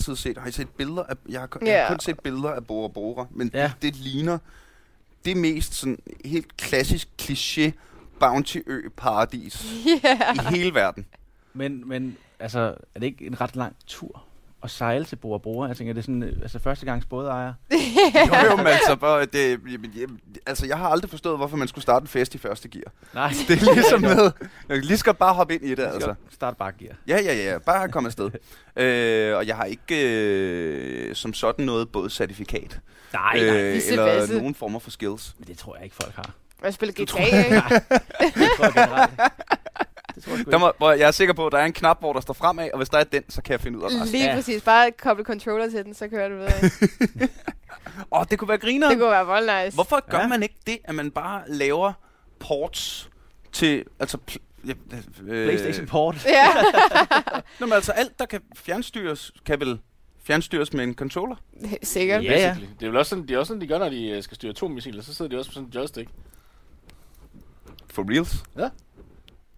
altid set, har I set billeder af, jeg har, jeg Ja. har kun set billeder af Bora Bora, men Ja. det, det ligner det mest sådan helt klassisk kliché Bounty Ø paradis Ja. i hele verden. Men, men altså, er det ikke en ret lang tur at sejle til Bora Bora? Jeg tænker, det er sådan, øh, altså første gangs bådejer. Jo, jo, men altså, bare, det, jamen, jamen, altså, jeg har aldrig forstået, hvorfor man skulle starte en fest i første gear. Nej, Det er ligesom med, jeg kan lige skal bare hoppe ind i det, altså. Start bakgear. Ja, ja, ja, bare komme afsted. øh, og jeg har ikke øh, som sådan noget bådcertifikat. Nej, øh, nej. Visse eller vasse. nogen former for skills. Men det tror jeg ikke, folk har. Jeg spiller GTA, ikke? Det tror jeg generelt. Det tror jeg sgu Der må, hvor jeg er sikker på, at der er en knap, hvor der står fremad, og hvis der er den, så kan jeg finde ud af resten. Lige Ja. præcis. Bare koble controller til den, så kører du videre. Åh, oh, det kunne være griner. Det kunne være vold nice. Hvorfor gør Ja. man ikke det, at man bare laver ports til, altså... Pl- ja, øh, PlayStation Port. Ja. Nå, men altså alt, der kan fjernstyres, kan vel fjernstyres med en controller? Sikkert. Ja, ja. Basically. Det er vel også sådan, det er også sådan, de gør, når de øh, skal styre atommissiler. Så sidder de også på sådan en joystick. For reals?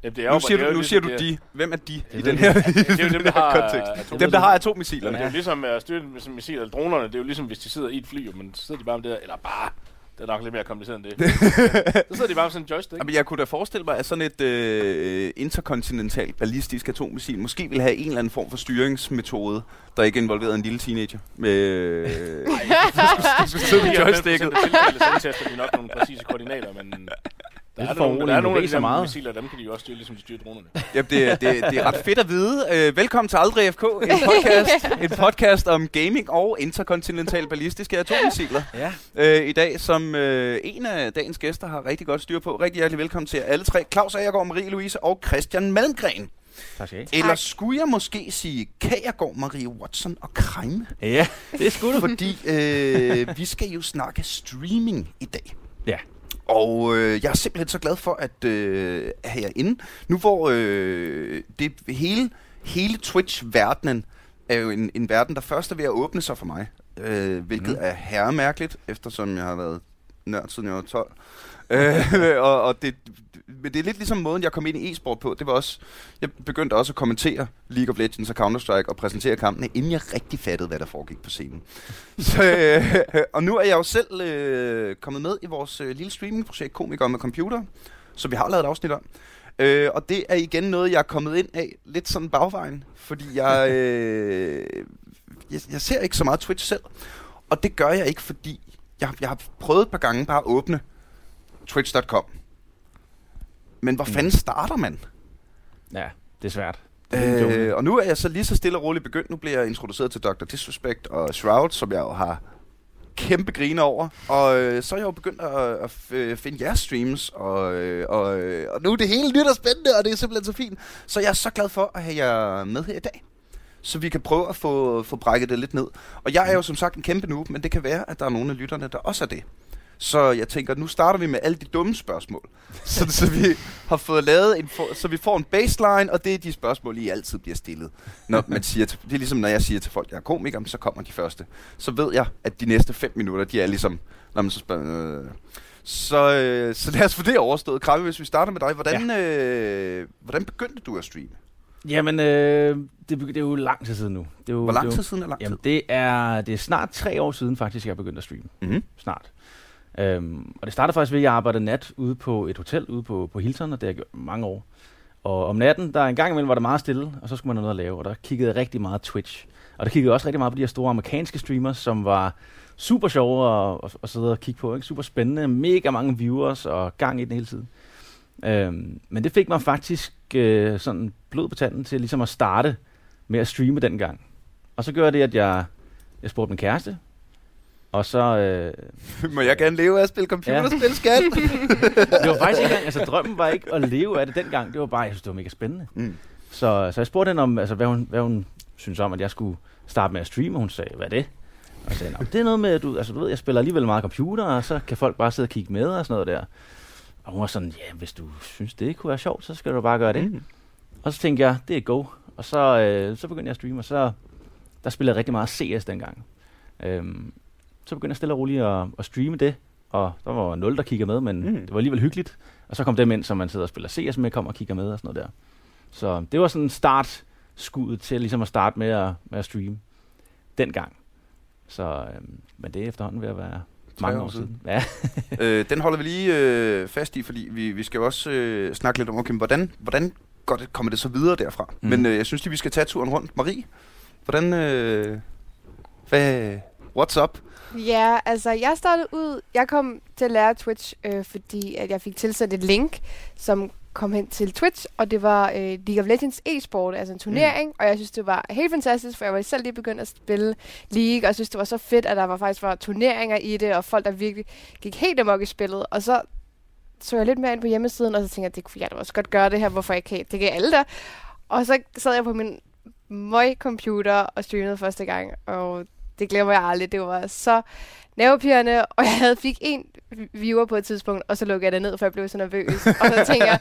Jamen, det er Nu jo, siger det er du, nu ligesom siger du de. Hvem er de i den her Det er jo dem, der har kontekst? Dem, der har atommissilerne. Men det er jo ligesom at styre med missiler, eller dronerne, det er jo ligesom, hvis de sidder i et fly, så sidder de bare med det der, eller bare, det er nok lidt mere kompliceret end det. så sidder de bare med sådan en joystick. Jamen, jeg kunne da forestille mig, at sådan et øh, interkontinentalt ballistisk atommissil måske ville have en eller anden form for styringsmetode, der ikke involverede en lille teenager. Med, øh, Så sidder med joysticket. tilfælde, så indtaster de nok nogle præcise koordinater, men der Det er, får nogle, der er nogle af de der meget. missiler, dem kan de jo også styre, ligesom de styrer dronerne. Jamen, det, er- det, det er ret fedt at vide. Øh, velkommen til Aldrig FK, en podcast, en podcast om gaming og interkontinental ballistiske atommissiler. Ja. Øh, I dag, som øh, en af dagens gæster har rigtig godt styr på. Rigtig hjertelig velkommen til jer alle tre. Claus Agergaard, Marie-Louise og Christian Malmgren. Tak skal I Eller Tak. skulle jeg måske sige Kagergaard, Marie Watson og Kreime? have. Ja, det er sgu da. Fordi øh, vi skal jo snakke streaming i dag. Ja. Og øh, jeg er simpelthen så glad for at øh, have jer inde. Nu hvor øh, det hele, hele Twitch-verdenen er jo en, en verden, der først er ved at åbne sig for mig. Øh, hvilket mm. er herremærkeligt, eftersom jeg har været nørd siden jeg var 12. øh, og, og det, men det er lidt ligesom måden, jeg kom ind i e-sport på. Det var også, jeg begyndte også at kommentere League of Legends og Counter-Strike og præsentere kampene, inden jeg rigtig fattede, hvad der foregik på scenen. Så, øh, og nu er jeg jo selv øh, kommet med i vores øh, lille streamingprojekt Komikere med Computer, som vi har lavet et afsnit om. Øh, og det er igen noget, jeg er kommet ind af lidt sådan bagvejen, fordi jeg, øh, jeg, jeg ser ikke så meget Twitch selv. Og det gør jeg ikke, fordi jeg, jeg har prøvet et par gange bare at åbne twitch.com. Men hvor Mm. fanden starter man? Ja, det er svært. Det. Øh, og nu er jeg så lige så stille og roligt begyndt. Nu bliver jeg introduceret til Dr. Disrespect og Shroud, som jeg jo har kæmpe griner over. Og øh, så er jeg jo begyndt at, at f- finde jeres streams, og, øh, og, øh, og nu er det hele nyt og spændende, og det er simpelthen så fint. Så jeg er så glad for at have jer med her i dag. Så vi kan prøve at få, få brækket det lidt ned. Og jeg er jo som sagt en kæmpe noob, men det kan være, at der er nogle af lytterne, der også er det. Så jeg tænker, nu starter vi med alle de dumme spørgsmål. så, så vi har fået lavet en, for, så vi får en baseline, og det er de spørgsmål, I altid bliver stillet. Når man siger til, det er ligesom, når jeg siger til folk, jeg er komiker, så kommer de første. Så ved jeg, at de næste fem minutter, de er ligesom, når man så spørger, øh, så, øh, så lad os få det overstået. Kravi, hvis vi starter med dig. Hvordan, ja. øh, hvordan begyndte du at streame? Jamen, øh, det, det er jo lang tid siden nu. Det er jo, Hvor lang tid siden er lang tid? Jamen, det er, det er snart tre år siden faktisk, jeg begyndte at streame. Mm-hmm. Snart. Øhm, og det startede faktisk ved, at jeg arbejdede nat ude på et hotel ude på, på Hilton, og det har jeg gjort mange år. Og om natten, der en gang imellem var det meget stille, og så skulle man have noget at lave, og der kiggede jeg rigtig meget Twitch. Og der kiggede jeg også rigtig meget på de her store amerikanske streamers, som var super sjove at, at, at sidde og kigge på. Ikke? Super spændende, mega mange viewers og gang i den hele tiden. Øhm, men det fik mig faktisk øh, sådan blod på tanden til ligesom at starte med at streame dengang. Og så gjorde det, at jeg, jeg spurgte min kæreste, og så... Øh, Må jeg gerne leve af at spille computerspil, ja. skat? det var faktisk ikke engang, altså drømmen var ikke at leve af det dengang, det var bare, jeg synes, det var mega spændende. Mm. Så, så jeg spurgte hende om, altså, hvad, hun, hvad hun synes om, at jeg skulle starte med at streame, og hun sagde, hvad er det? Og jeg sagde, "Nå, det er noget med, at du, altså, du ved, jeg spiller alligevel meget computer, og så kan folk bare sidde og kigge med og sådan noget der. Og hun var sådan, ja, hvis du synes, det kunne være sjovt, så skal du bare gøre det. Mm. Og så tænkte jeg, det er go. Og så, øh, så begyndte jeg at streame, og så der spillede jeg rigtig meget CS dengang. Øhm, så begyndte jeg stille og roligt at, at streame det, og der var nul, der kiggede med, men Mm. det var alligevel hyggeligt. Og så kom dem ind, som man sidder og spiller CS med, kom og kigger med og sådan noget der. Så det var sådan en start skuddet til ligesom at starte med at, med at streame dengang. Så, øhm, men det er efterhånden ved at være mange år siden. siden. Ja. øh, den holder vi lige øh, fast i, fordi vi, vi skal jo også øh, snakke lidt om, okay, hvordan, hvordan går det, kommer det så videre derfra? Mm. Men øh, jeg synes lige, vi skal tage turen rundt. Marie, hvordan... Øh, hvad, what's up? Ja, altså jeg startede ud, jeg kom til at lære Twitch, øh, fordi at jeg fik tilsendt et link, som kom hen til Twitch, og det var øh, League of Legends e-sport, altså en turnering, mm. og jeg synes, det var helt fantastisk, for jeg var selv lige begyndt at spille League, og jeg synes, det var så fedt, at der var faktisk var turneringer i det, og folk, der virkelig gik helt amok i spillet, og så så jeg lidt mere ind på hjemmesiden, og så tænkte jeg, det kunne jeg da også godt gøre det her, hvorfor ikke kan, det kan alle der. Og så sad jeg på min møg-computer og streamede første gang, og det glemmer jeg aldrig. Det var så nervepirrende, og jeg havde fik en viewer på et tidspunkt, og så lukkede jeg det ned, for jeg blev så nervøs. Og så tænkte jeg,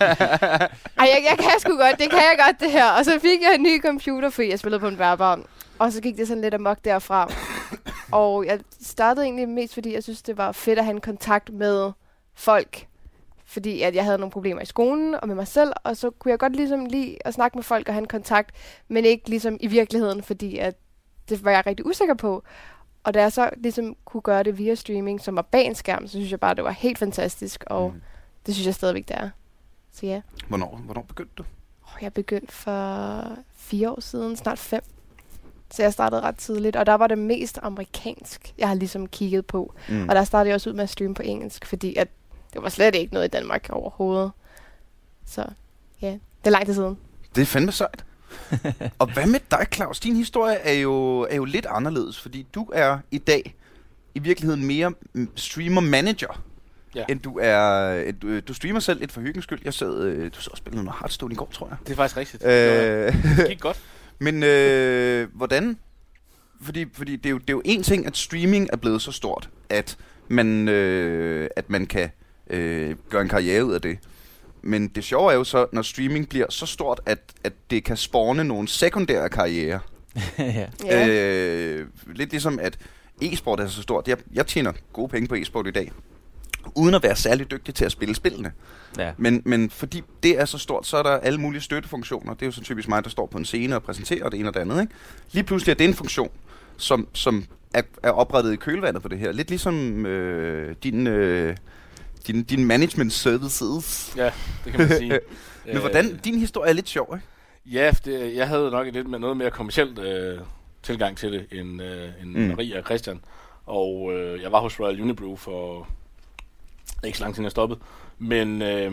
Ej, jeg, jeg kan sgu godt, det kan jeg godt det her. Og så fik jeg en ny computer, fordi jeg spillede på en bærbar. Og så gik det sådan lidt amok derfra. Og jeg startede egentlig mest, fordi jeg synes, det var fedt at have en kontakt med folk. Fordi at jeg havde nogle problemer i skolen og med mig selv, og så kunne jeg godt ligesom lide at snakke med folk og have en kontakt, men ikke ligesom i virkeligheden, fordi at det var jeg rigtig usikker på. Og da jeg så ligesom kunne gøre det via streaming, som var bag en skærm, så synes jeg bare, det var helt fantastisk, og mm. det synes jeg stadigvæk, det er. Så ja. Hvornår, hvornår begyndte du? Oh, jeg begyndte for fire år siden, snart fem. Så jeg startede ret tidligt, og der var det mest amerikansk, jeg har ligesom kigget på. Mm. Og der startede jeg også ud med at streame på engelsk, fordi at det var slet ikke noget i Danmark overhovedet. Så ja, det er lang tid siden. Det er fandme sejt. Og hvad med dig, Claus? Din historie er jo, er jo lidt anderledes, fordi du er i dag i virkeligheden mere mm, streamer-manager, Ja. end du er... end Du, du streamer selv lidt for hyggens skyld. Jeg sad, øh, du så også spillet noget Hearthstone i går, tror jeg. Det er faktisk rigtigt. Øh, Det gik godt. Men øh, hvordan? Fordi, fordi det, er jo, det er jo en ting, at streaming er blevet så stort, at man, øh, at man kan øh, gøre en karriere ud af det. Men det sjove er jo så, når streaming bliver så stort, at, at det kan spawne nogle sekundære karrierer. ja. Ja. Øh, lidt ligesom, at e-sport er så stort. Jeg, jeg tjener gode penge på e-sport i dag, uden at være særlig dygtig til at spille spillene. ja. Men, men fordi det er så stort, så er der alle mulige støttefunktioner. Det er jo så typisk mig, der står på en scene og præsenterer det ene og det andet. Ikke? Lige pludselig er det en funktion, som, som er, er oprettet i kølvandet på det her. Lidt ligesom øh, din, øh, din, din management services. Ja, det kan man sige. Men hvordan, din historie er lidt sjov, ikke? Ja, det, jeg havde nok et lidt med noget mere kommersielt øh, tilgang til det, end, øh, end Mm. Marie og Christian. Og øh, jeg var hos Royal Unibrew for ikke så lang tid, siden jeg stoppede. Men, øh,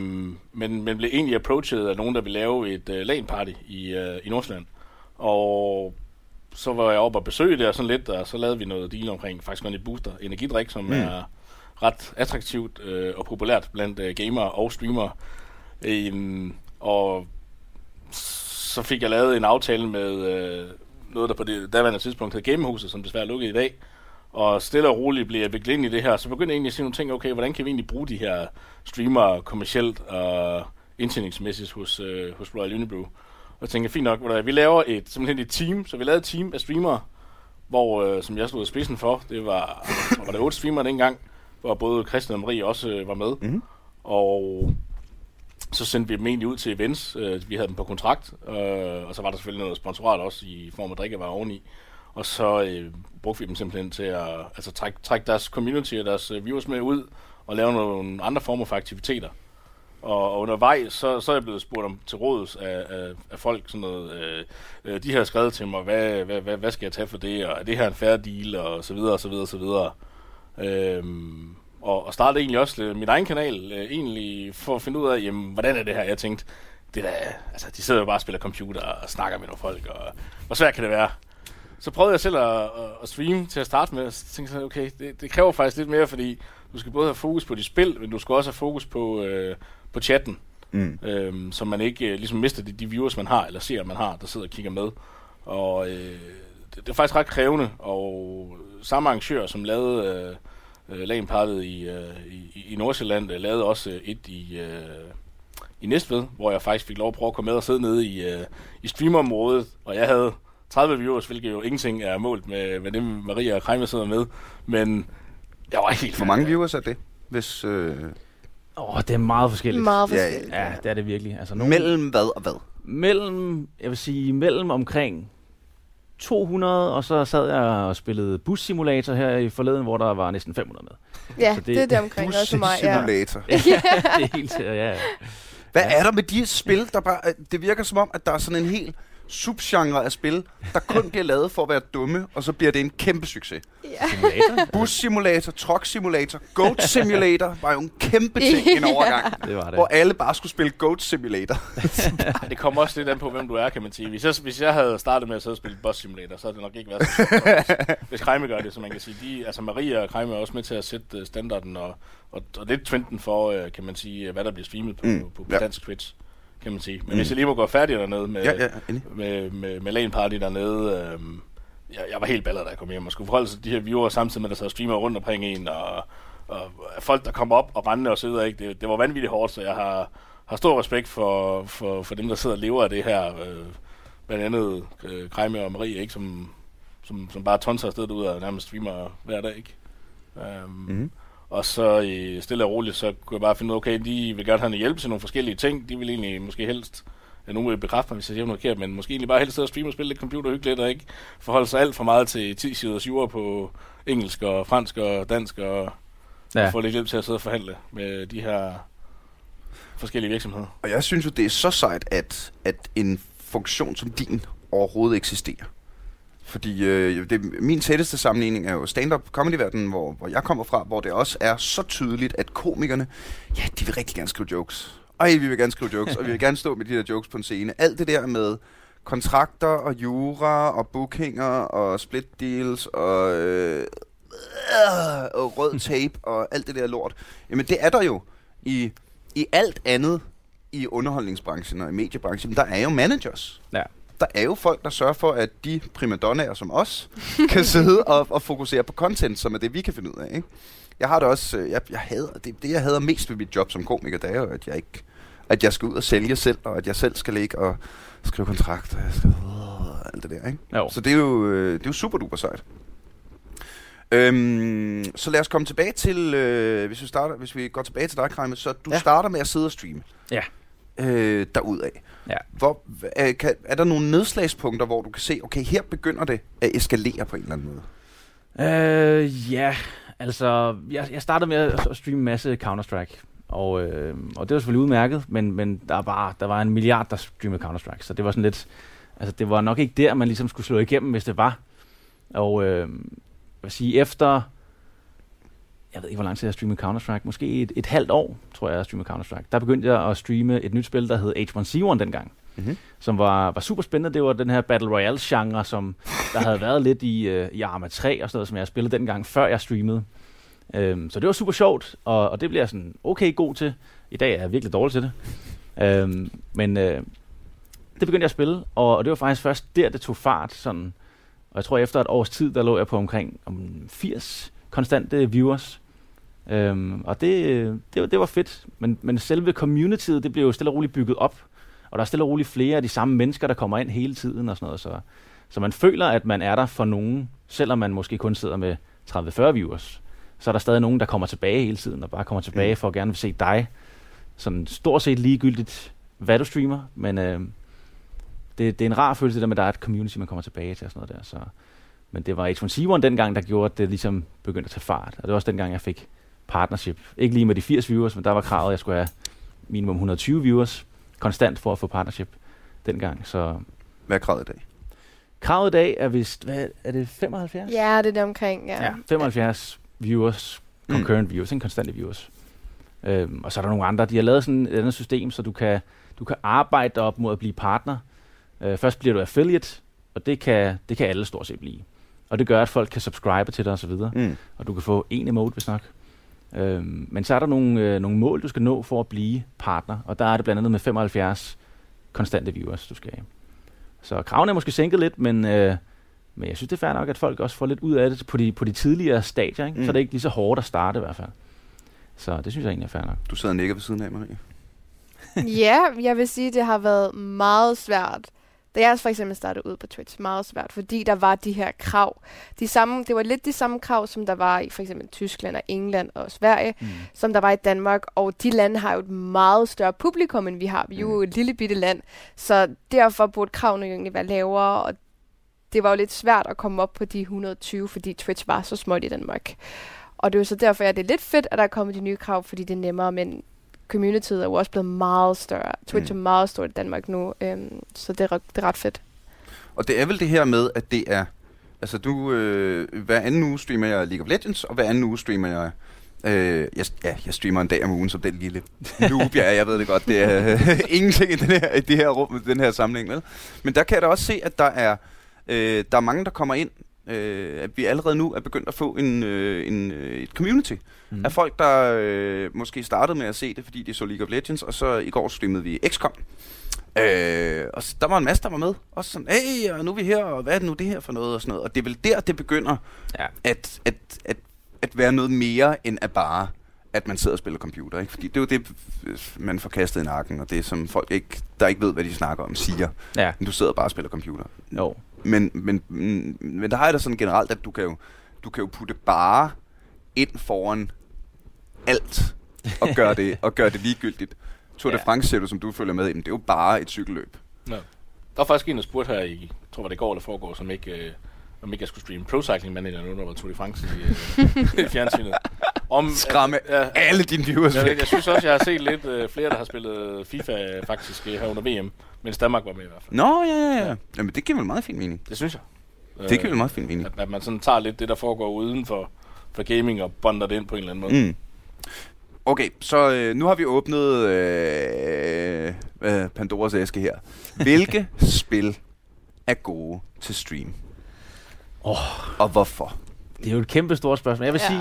men, men blev egentlig approached af nogen, der ville lave et øh, LAN-party i, øh, i Nordsjælland. Og så var jeg oppe og besøge det og sådan lidt, og så lavede vi noget deal omkring faktisk noget booster energidrik, som mm. er ret attraktivt øh, og populært blandt øh, gamere og streamere. Øhm, og så fik jeg lavet en aftale med øh, noget, der på det daværende tidspunkt hed Gamehuset, som desværre er lukket i dag. Og stille og roligt blev jeg viklet ind i det her. Så begyndte jeg egentlig at se nogle ting, okay, hvordan kan vi egentlig bruge de her streamere kommercielt og indtjeningsmæssigt hos, øh, hos Royal Unibrew. Og jeg tænkte, fint nok, hvordan- vi laver et, simpelthen et team, så vi lavede et team af streamere, hvor, øh, som jeg stod i spidsen for, det var, var det otte streamere dengang, hvor både Christian og Marie også øh, var med. Mhm. Og så sendte vi dem egentlig ud til events. Øh, vi havde dem på kontrakt, øh, og så var der selvfølgelig noget sponsorat også i form af drikkevarer oveni. Og så øh, brugte vi dem simpelthen til at altså, trække, trække deres community og deres øh, viewers med ud og lave nogle andre former for aktiviteter. Og, og undervejs, så, så er jeg blevet spurgt om til råds af, af, af folk, sådan noget, øh, de har skrevet til mig, hvad, hvad, hvad, hvad skal jeg tage for det, og er det her en fair deal, og så videre, og så videre, og så videre. Øhm, og, og startede egentlig også øh, min egen kanal, øh, egentlig for at finde ud af, jamen, hvordan er det her? Jeg tænkte, det der, altså, de sidder jo bare og spiller computer og snakker med nogle folk, og hvor svært kan det være? Så prøvede jeg selv at, at, streame til at starte med, og så tænkte jeg, okay, det, det kræver faktisk lidt mere, fordi du skal både have fokus på de spil, men du skal også have fokus på, øh, på chatten, Mm. øhm, så man ikke øh, ligesom mister de, de viewers, man har, eller ser, man har, der sidder og kigger med. Og øh, det, det er faktisk ret krævende, og samme arrangør, som lavede øh, LAN-partet i, øh, i, i Nordsjælland, øh, lavede også øh, et i, øh, i Næstved, hvor jeg faktisk fik lov at prøve at komme med og sidde nede i, øh, i streamerområdet, og jeg havde 30 viewers, hvilket jo ingenting er målt med, med det, Maria og Krejme sidder med, men jeg var helt Hvor mange viewers er det? Hvis, øh, Åh, det er meget forskelligt. Meget Ja, forskelligt. Ja, det er det virkelig. Altså, nogle, mellem hvad og hvad? mellem, jeg vil sige, mellem omkring 200, og så sad jeg og spillede bussimulator her i forleden, hvor der var næsten 500 med. Ja, Så det, det- er det omkring også for mig. Ja. Simulator. det er helt, ja, ja. Hvad Ja. er der med de spil, der bare... Det virker som om, at der er sådan en helt subgenre af spil, der kun bliver lavet for at være dumme, og så bliver det en kæmpe succes. ja. Simulator? Bus simulator, truck simulator, goat simulator var jo en kæmpe ting en overgang. Det var det. Hvor alle bare skulle spille Goat Simulator. Det kommer også lidt an på, hvem du er, kan man sige. Hvis jeg, hvis jeg havde startet med at sidde og spille Boss Simulator, så havde det nok ikke været så. Hvis Krejme gør det, så man kan sige. De, altså Maria og Krejme er også med til at sætte øh, standarden og, og, og lidt trenden for, øh, kan man sige, hvad der bliver streamet på, Mm, mm, på, på ja. dansk Twitch, kan man sige. Men Mm. hvis jeg lige må gå færdig dernede med, Ja, ja, med, med, med LAN Party dernede. Øhm, jeg, jeg var helt ballet, da jeg kom hjem og skulle forholde sig til de her viewere samtidig med, at der sad streamer rundt omkring en, og, og folk, der kom op og rendte og så videre. Ikke? Det, det var vanvittigt hårdt, så jeg har, har stor respekt for, for, for dem, der sidder og lever af det her. Øh, blandt andet øh, Krejme og Marie, ikke? Som, som, som bare tonser afsted ud og nærmest streamer hver dag. Ikke? Øhm, Mm. Og så i stille og roligt, så kunne jeg bare finde ud af, okay, de vil gerne have noget hjælp til nogle forskellige ting. De vil egentlig måske helst, ja, nogen vil bekræfte mig, hvis jeg siger noget forkert, men måske egentlig bare helst sidde og streame og spille lidt computer hyggeligt, og ikke forholde sig alt for meget til 10 siders jure på engelsk og fransk og dansk, og, ja. Ja. og få lidt hjælp til at sidde og forhandle med de her forskellige virksomheder. Og jeg synes jo, det er så sejt, at, at en funktion som din overhovedet eksisterer. Fordi øh, det, min tætteste sammenligning er jo stand-up comedy hvor, hvor jeg kommer fra, hvor det også er så tydeligt, at komikerne, ja, de vil rigtig gerne skrive jokes. Ej, vi vil gerne skrive jokes, og vi vil gerne stå med de der jokes på en scene. Alt det der med kontrakter og jura og bookinger og split deals og, øh, øh, og rød tape og alt det der lort. Jamen det er der jo i, i alt andet i underholdningsbranchen og i mediebranchen. Der er jo managers. Ja. Der er jo folk, der sørger for, at de primadonnaer som os kan sidde og, og fokusere på content, som er det, vi kan finde ud af. Ikke? Jeg har det også, øh, jeg, jeg hader, det, det jeg hader mest ved mit job som komiker, det er jo, at jeg ikke at jeg skal ud og sælge selv, og at jeg selv skal ligge og skrive kontrakter, jeg skal, øh, alt det der, ikke? Jo. Så det er jo, øh, det er jo super duper sejt. Øhm, så lad os komme tilbage til, øh, hvis, vi starter, hvis vi går tilbage til dig, Krejme, så du ja. starter med at sidde og streame. Ja. Øh, derudad. Ja. Hvor, øh, kan, er der nogle nedslagspunkter, hvor du kan se, okay, her begynder det at eskalere på en eller anden måde? Øh, ja, altså, jeg, jeg startede med at streame en masse Counter-Strike. Og, øh, og det var selvfølgelig udmærket, men, men der, var, der var en milliard, der streamede Counter-Strike. Så det var sådan lidt... Altså, det var nok ikke der, man ligesom skulle slå igennem, hvis det var. Og øh, jeg vil sige, efter... Jeg ved ikke, hvor lang tid jeg har streamet Counter-Strike. Måske et, et halvt år, tror jeg, jeg har streamet Counter-Strike. Der begyndte jeg at streame et nyt spil, der hed H1Z1 dengang Mm-hmm. som var, var super spændende. Det var den her Battle Royale-genre, som der havde været lidt i, øh, i Arma 3 og sådan noget, som jeg spillede dengang, før jeg streamede. Øhm, så det var super sjovt, og, og det bliver jeg sådan okay god til. I dag er jeg virkelig dårlig til det. Øhm, men øh, det begyndte jeg at spille, og, og det var faktisk først der, det tog fart. Sådan, og jeg tror, efter et års tid, der lå jeg på omkring om 80 konstante viewers. Øhm, og det, øh, det, var, det var fedt. Men, men selve communityet, det blev jo stille og roligt bygget op. Og der er stille og roligt flere af de samme mennesker, der kommer ind hele tiden og sådan noget. Så, så man føler, at man er der for nogen, selvom man måske kun sidder med 30-40 viewers. Så er der stadig nogen, der kommer tilbage hele tiden, og bare kommer tilbage Mm. for at gerne vil se dig. Sådan stort set ligegyldigt, hvad du streamer, men øh, det, det er en rar følelse, der med, at der er et community, man kommer tilbage til og sådan noget der. Så. Men det var H1Z1 dengang, der gjorde, at det ligesom begyndte at tage fart. Og det var også dengang, jeg fik partnership. Ikke lige med de 80 viewers, men der var kravet, at jeg skulle have minimum 120 viewers konstant for at få partnership dengang. Så Hvad er kravet i dag? kravet i dag er vist, hvad er det, 75? Ja, det er det omkring, ja. ja 75 viewers, Mm. concurrent viewers, ikke konstante viewers. Øhm, og så er der nogle andre, de har lavet sådan et andet system, så du kan, du kan arbejde op mod at blive partner. Øh, først bliver du affiliate, og det kan, det kan alle stort set blive. Og det gør, at folk kan subscribe til dig osv., Mm. og du kan få en emote, hvis nok. Øhm, men så er der nogle, øh, nogle mål, du skal nå for at blive partner, og der er det blandt andet med 75 konstante viewers, du skal have. Så kraven er måske sænket lidt, men, øh, men jeg synes, det er fair nok, at folk også får lidt ud af det på de, på de tidligere stadier, ikke? Mm. Så det er ikke lige så hårdt at starte i hvert fald. Så det synes jeg egentlig er fair nok. Du sidder og nikker ved siden af, Marie. ja, jeg vil sige, det har været meget svært da jeg for eksempel startede ud på Twitch, meget svært, fordi der var de her krav. De samme, det var lidt de samme krav, som der var i for eksempel Tyskland og England og Sverige, mm. som der var i Danmark. Og de lande har jo et meget større publikum, end vi har. Vi er jo Mm. et lille bitte land, så derfor burde kravene jo egentlig være lavere, og det var jo lidt svært at komme op på de 120, fordi Twitch var så småt i Danmark. Og det er jo så derfor, at det er lidt fedt, at der er kommet de nye krav, fordi det er nemmere, men communityet er jo også blevet meget større. Twitch Mm. er meget stort i Danmark nu, øhm, så det er, ret- det er ret fedt. Og det er vel det her med, at det er... Altså, du, øh, hver anden uge streamer jeg League of Legends, og hver anden uge streamer jeg... Øh, jeg, ja, jeg streamer en dag om ugen som den lille noob, jeg er. Jeg ved det godt, det er øh, ingenting i, den her, i det her rum, den her sammenhæng. Vel? Men der kan jeg da også se, at der er, øh, der er mange, der kommer ind, øh, at vi allerede nu er begyndt at få en, øh, en, øh, et community Mm. af folk, der øh, måske startede med at se det, fordi de så League of Legends, og så i går streamede vi XCOM. Øh, og der var en masse, der var med. Også sådan, hey, og nu er vi her, og hvad er det nu det her for noget, og sådan noget. Og det er vel der, det begynder Ja. at, at, at, at være noget mere, end at bare, at man sidder og spiller computer. Ikke? Fordi det er jo det, man får kastet i nakken, og det som folk, ikke, der ikke ved, hvad de snakker om, siger. Ja, Men du sidder bare og spiller computer. jo. Men, men, men der har jeg da sådan generelt, at du kan jo, du kan jo putte bare ind foran alt, og gøre det, og gøre det ligegyldigt. Tour de Ja. France ser du, som du følger med i, men det er jo bare et cykelløb. Ja. Der var faktisk en, der spurgte her i, jeg tror var det går eller foregår, som ikke, øh, om ikke jeg skulle streame Pro Cycling Manager nu, når var Tour de France i, øh, i fjernsynet. Om, Skræmme ja, Alle dine viewers jeg, væk. jeg synes også, jeg har set lidt øh, flere, der har spillet FIFA faktisk øh, her under VM, mens Danmark var med i hvert fald. Nå, ja, ja, ja. Jamen, det giver vel meget fin mening. Det synes jeg. Det giver vel meget fin mening. At, at man sådan tager lidt det, der foregår uden for, for gaming og bonder det ind på en eller anden måde. Mm. Okay, så øh, nu har vi åbnet øh, øh, Pandoras æske her. Hvilke spil er gode til stream? Åh. Og hvorfor? Det er jo et kæmpe stort spørgsmål. Jeg vil Ja. sige,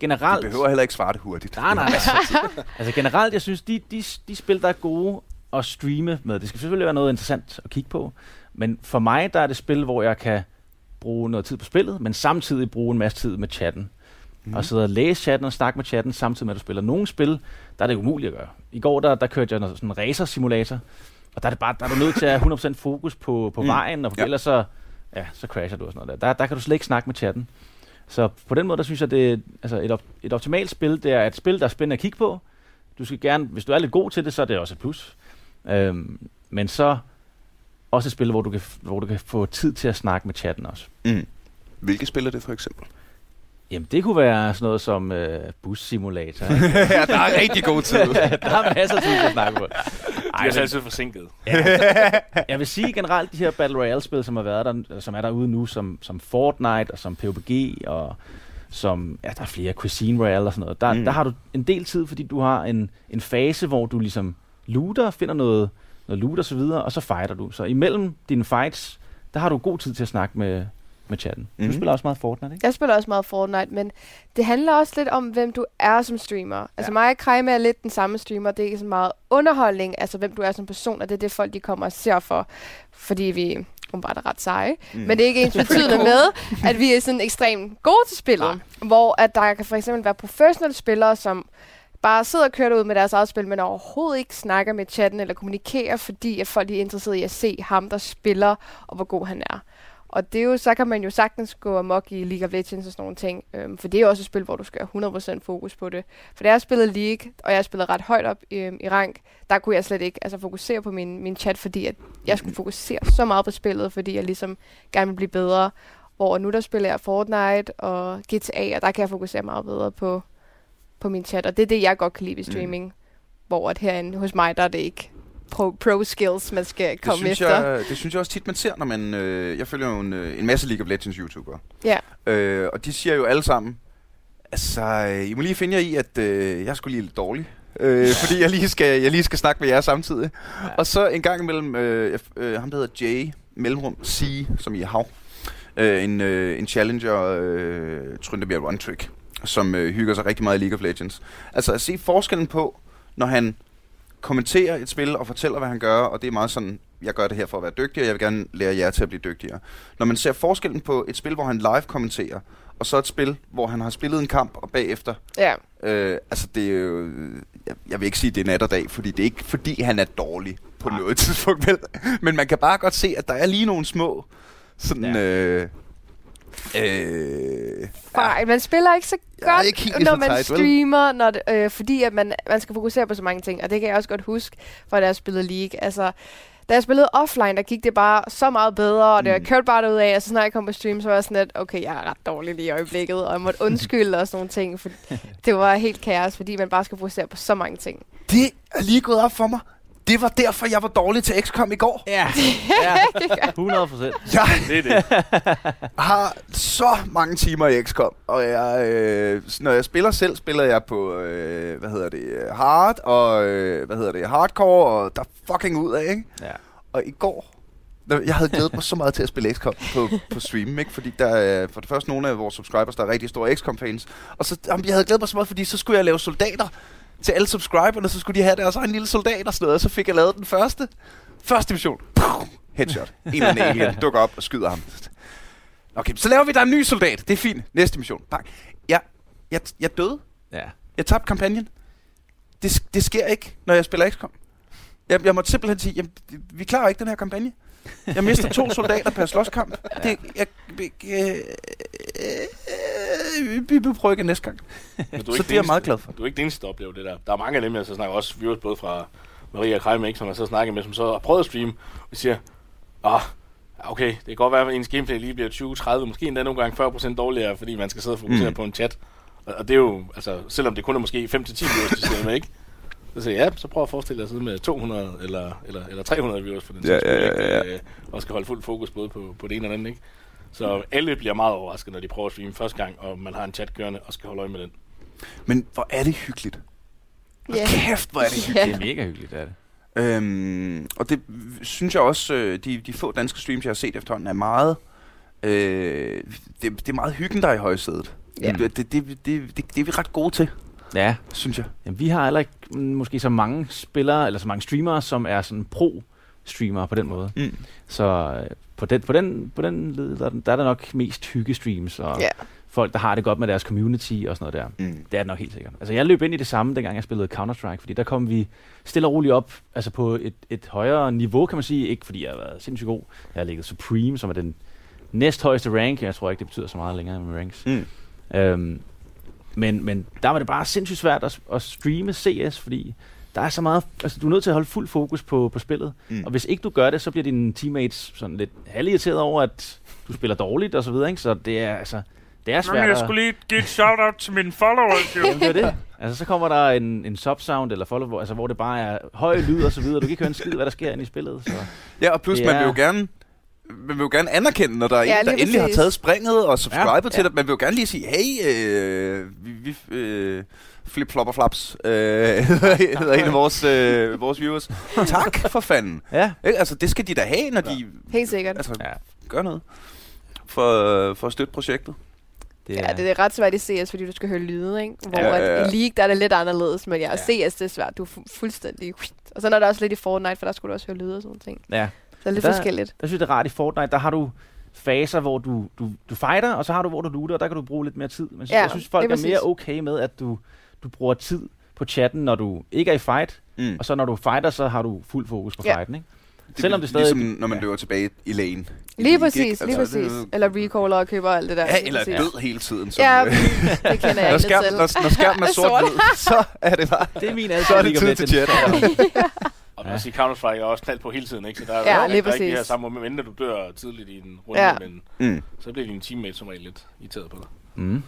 Generelt... behøver heller ikke svare det hurtigt. Nej, nej. altså generelt, jeg synes, de, de, de spil, der er gode at streame med, det skal selvfølgelig være noget interessant at kigge på, men for mig, der er det spil, hvor jeg kan bruge noget tid på spillet, men samtidig bruge en masse tid med chatten. Mm. Og sidde og læse chatten og snakke med chatten, samtidig med, at du spiller nogle spil, der er det umuligt at gøre. I går, der, der kørte jeg noget, sådan en racer-simulator, og der er, det bare, der er du nødt til at have 100% fokus på, på Mm. vejen, og ja. ellers så, ja, så crasher du og sådan noget der. der. Der kan du slet ikke snakke med chatten. Så på den måde, der synes jeg, det altså et, op, et optimalt spil. Det er et spil, der er spændende at kigge på. Du skal gerne, hvis du er lidt god til det, så er det også et plus. Øhm, men så også et spil, hvor du, kan, hvor du kan få tid til at snakke med chatten også. Mm. Hvilke spil er det for eksempel? Jamen, det kunne være sådan noget som øh, bus-simulator. ikke? ja, der er rigtig god tid. der er masser af tid til at snakke på. De Ej, er så altid forsinket. jeg vil sige generelt, de her Battle Royale-spil, som, har været der, som er derude nu, som, som Fortnite og som PUBG og som, ja, der er flere, Cuisine Royale og sådan noget. Der, mm. der har du en del tid, fordi du har en, en fase, hvor du ligesom looter, finder noget, noget loot og så videre, og så fighter du. Så imellem dine fights, der har du god tid til at snakke med, med chatten. Mm. Mhm. Du spiller også meget Fortnite, ikke? Jeg spiller også meget Fortnite, men det handler også lidt om, hvem du er som streamer. Altså Ja. mig og Krejme er lidt den samme streamer. Det er ikke så meget underholdning, altså hvem du er som person, og det er det, folk de kommer og ser for. Fordi vi åbenbart er ret seje. Mm. Men det er ikke ens betydende med, at vi er sådan ekstremt gode til spillet. Nej. Hvor at der kan for eksempel være professionelle spillere, som bare sidder og kører ud med deres eget spil, men overhovedet ikke snakker med chatten eller kommunikerer, fordi at folk er interesseret i at se ham, der spiller, og hvor god han er. Og det er jo, så kan man jo sagtens gå amok i League of Legends og sådan nogle ting. Øhm, for det er jo også et spil, hvor du skal have 100% fokus på det. For da jeg spillede League, og jeg spillede ret højt op øhm, i rank, der kunne jeg slet ikke altså, fokusere på min, min chat, fordi at jeg skulle fokusere så meget på spillet, fordi jeg ligesom gerne vil blive bedre. Hvor nu der spiller jeg Fortnite og GTA, og der kan jeg fokusere meget bedre på, på min chat. Og det er det, jeg godt kan lide ved streaming. Mm. Hvor at herinde hos mig, der er det ikke pro, pro skills, man skal det, komme synes efter. jeg, det synes jeg også tit, man ser, når man... Øh, jeg følger jo en, øh, en masse League of Legends YouTubere. Ja. Øh, og de siger jo alle sammen, altså, øh, I må lige finde jer i, at øh, jeg skulle lige lidt dårlig. Øh, fordi jeg lige, skal, jeg lige skal snakke med jer samtidig. Ja. Og så en gang imellem, øh, øh, ham der hedder Jay, mellemrum C, som i hav. Øh, en, øh, en challenger, øh, Tryndebjerg One Trick, som øh, hygger sig rigtig meget i League of Legends. Altså at se forskellen på, når han kommenterer et spil og fortæller, hvad han gør, og det er meget sådan, jeg gør det her for at være dygtig, og jeg vil gerne lære jer til at blive dygtigere. Når man ser forskellen på et spil, hvor han live kommenterer, og så et spil, hvor han har spillet en kamp, og bagefter Ja. Øh, altså det er jo, jeg, jeg vil ikke sige, at det er nat og dag, fordi det er ikke fordi, han er dårlig på noget tidspunkt, vel? Men man kan bare godt se, at der er lige nogle små sådan... Ja. Øh, øh, Fejl. Man spiller ikke så godt, ikke når man tight, streamer, når det, øh, fordi at man, man skal fokusere på så mange ting. Og det kan jeg også godt huske, fra da jeg spillede League. Altså, da jeg spillede offline, der gik det bare så meget bedre, og det Mm. kørte bare derud af. Og så når jeg kom på stream, så var jeg sådan lidt, okay, jeg er ret dårlig lige i øjeblikket, og jeg måtte undskylde og sådan nogle ting. For det var helt kaos, fordi man bare skal fokusere på så mange ting. det er lige gået op for mig. Det var derfor, jeg var dårlig til XCOM i går. Ja, ja. 100 procent. Jeg Det er det. har så mange timer i XCOM, og jeg, øh, når jeg spiller selv, spiller jeg på, øh, hvad hedder det, øh, hard, og øh, hvad hedder det, hardcore, og der er fucking ud af, ikke? Ja. Og i går, jeg havde glædet mig så meget til at spille XCOM på, på stream, ikke? Fordi der er for det første nogle af vores subscribers, der er rigtig store XCOM-fans. Og så, jamen, jeg havde glædet mig så meget, fordi så skulle jeg lave soldater til alle subscriberne, så skulle de have deres egen lille soldat og sådan noget, og så fik jeg lavet den første. Første mission. Puh, Headshot. En eller anden alien dukker op og skyder ham. Okay, så laver vi der en ny soldat. Det er fint. Næste mission. Bang. Jeg, jeg, jeg døde. Ja. Jeg tabte kampagnen. Det, det sker ikke, når jeg spiller XCOM. Jeg, jeg måtte simpelthen sige, jamen, vi klarer ikke den her kampagne. Jeg mister to soldater per slåskamp. Det, jeg, jeg, øh, vi vil prøve igen næste gang. Men Så du ikke det er jeg meget glad for. Du er ikke den eneste, der oplever det der. Der er mange af dem, jeg så snakker også viewers, både fra Maria Krejme, ikke, som jeg så snakker med, som så har prøvet at streame, og siger, ah, okay, det kan godt være, at ens gameplay lige bliver 20-30, måske endda nogle gange 40% dårligere, fordi man skal sidde og fokusere Mm. på en chat. Og, og det er jo, altså, selvom det kun er måske 5-10 viewers, de sidder med, ikke? Så siger jeg, ja, så prøv at forestille dig at sidde med 200 eller, eller, eller 300 viewers på den Ja, skyld, ja, ja, ja. ikke? Øh, og skal holde fuld fokus både på, på det ene og det andet, ikke? Så alle bliver meget overrasket, når de prøver at streame første gang, og man har en chat kørende og skal holde øje med den. Men hvor er det hyggeligt. Hold Ja. kæft, hvor er det hyggeligt. Det er mega hyggeligt, er det. Øhm, og det synes jeg også, øh, de, de få danske streams, jeg har set efterhånden, er meget... Øh, det, det er meget hyggen, der er i højsædet. Ja. Det, det, det, det, det, det er vi ret gode til, Ja, synes jeg. Jamen, vi har heller ikke mm, måske så mange spillere, eller så mange streamere, som er sådan pro-streamere på den måde. Mm. Så øh, på den, på den, på den led, der, er der er der nok mest hygge-streams, og Ja. folk, der har det godt med deres community og sådan noget der. Mm. Det er det nok helt sikkert. Altså, jeg løb ind i det samme, dengang jeg spillede Counter-Strike, fordi der kom vi stille og roligt op altså på et, et højere niveau, kan man sige. Ikke fordi jeg har været sindssygt god. Jeg har ligget Supreme, som er den næsthøjeste rank. Jeg tror ikke, det betyder så meget længere med ranks. Mm. Øhm, men, men der var det bare sindssygt svært at, at streame CS, fordi der er så meget... Altså, du er nødt til at holde fuld fokus på, på spillet. Mm. Og hvis ikke du gør det, så bliver dine teammates sådan lidt halvirriteret over, at du spiller dårligt og så videre, ikke? Så det er altså... Det er svært at... lige give et shout-out til mine followers, jo. Jamen, det er det. Altså, så kommer der en, en subsound eller follow, hvor, altså, hvor det bare er høj lyd og så videre. Du kan ikke høre en skid, hvad der sker inde i spillet. Så. Ja, og plus man vil jo gerne man vil jo gerne anerkende, når der er Ja, en, der endelig har taget springet og subscribet Ja, til ja. det. Man vil jo gerne lige sige, hey, øh, vi, vi øh, flip flop og flaps, øh, hedder en af vores, øh, vores viewers. Tak for fanden. Ja. Ikke? Altså, det skal de da have, når de Helt sikkert. altså, Ja. gør noget for, for at støtte projektet. Det Ja, det er ret svært i CS, fordi du skal høre lyde, ikke? Hvor Ja, ja, ja, ja. i League, der er det lidt anderledes, men ja, Ja. CS, det er svært. Du er fu- fuldstændig... Og så er der også lidt i Fortnite, for der skulle du også høre lyde og sådan ting. ja. Så det er lidt Der- forskelligt. Der synes jeg, det er rart i Fortnite. Der har du faser, hvor du, du, du fighter, og så har du, hvor du looter, og der kan du bruge lidt mere tid. Men Ja, jeg synes, folk det er er mere okay med, at du, du bruger tid på chatten, når du ikke er i fight, Mm. og så når du fighter, så har du fuld fokus på Ja. fighten, ikke? Selvom det stadig... Ligesom når man ja. løber tilbage i lane. Lige præcis, lige Altså, præcis. det er Eller recaller og køber alt det der. Ja, lige eller præcis. død hele tiden. Som, Ja, øh, det kender jeg når, ikke skærmen, selv. når, når skærmen er Sort. så er det bare... Det er min Så er det tid til Legends. Og Ja. ja. sige, Counter-Strike er også knald på hele tiden, ikke? Så der er, Ja, lige der er ikke de her samme moment, du dør tidligt i en runde, Ja. men Mm. så bliver dine teammates som regel lidt irriteret på dig. Mm.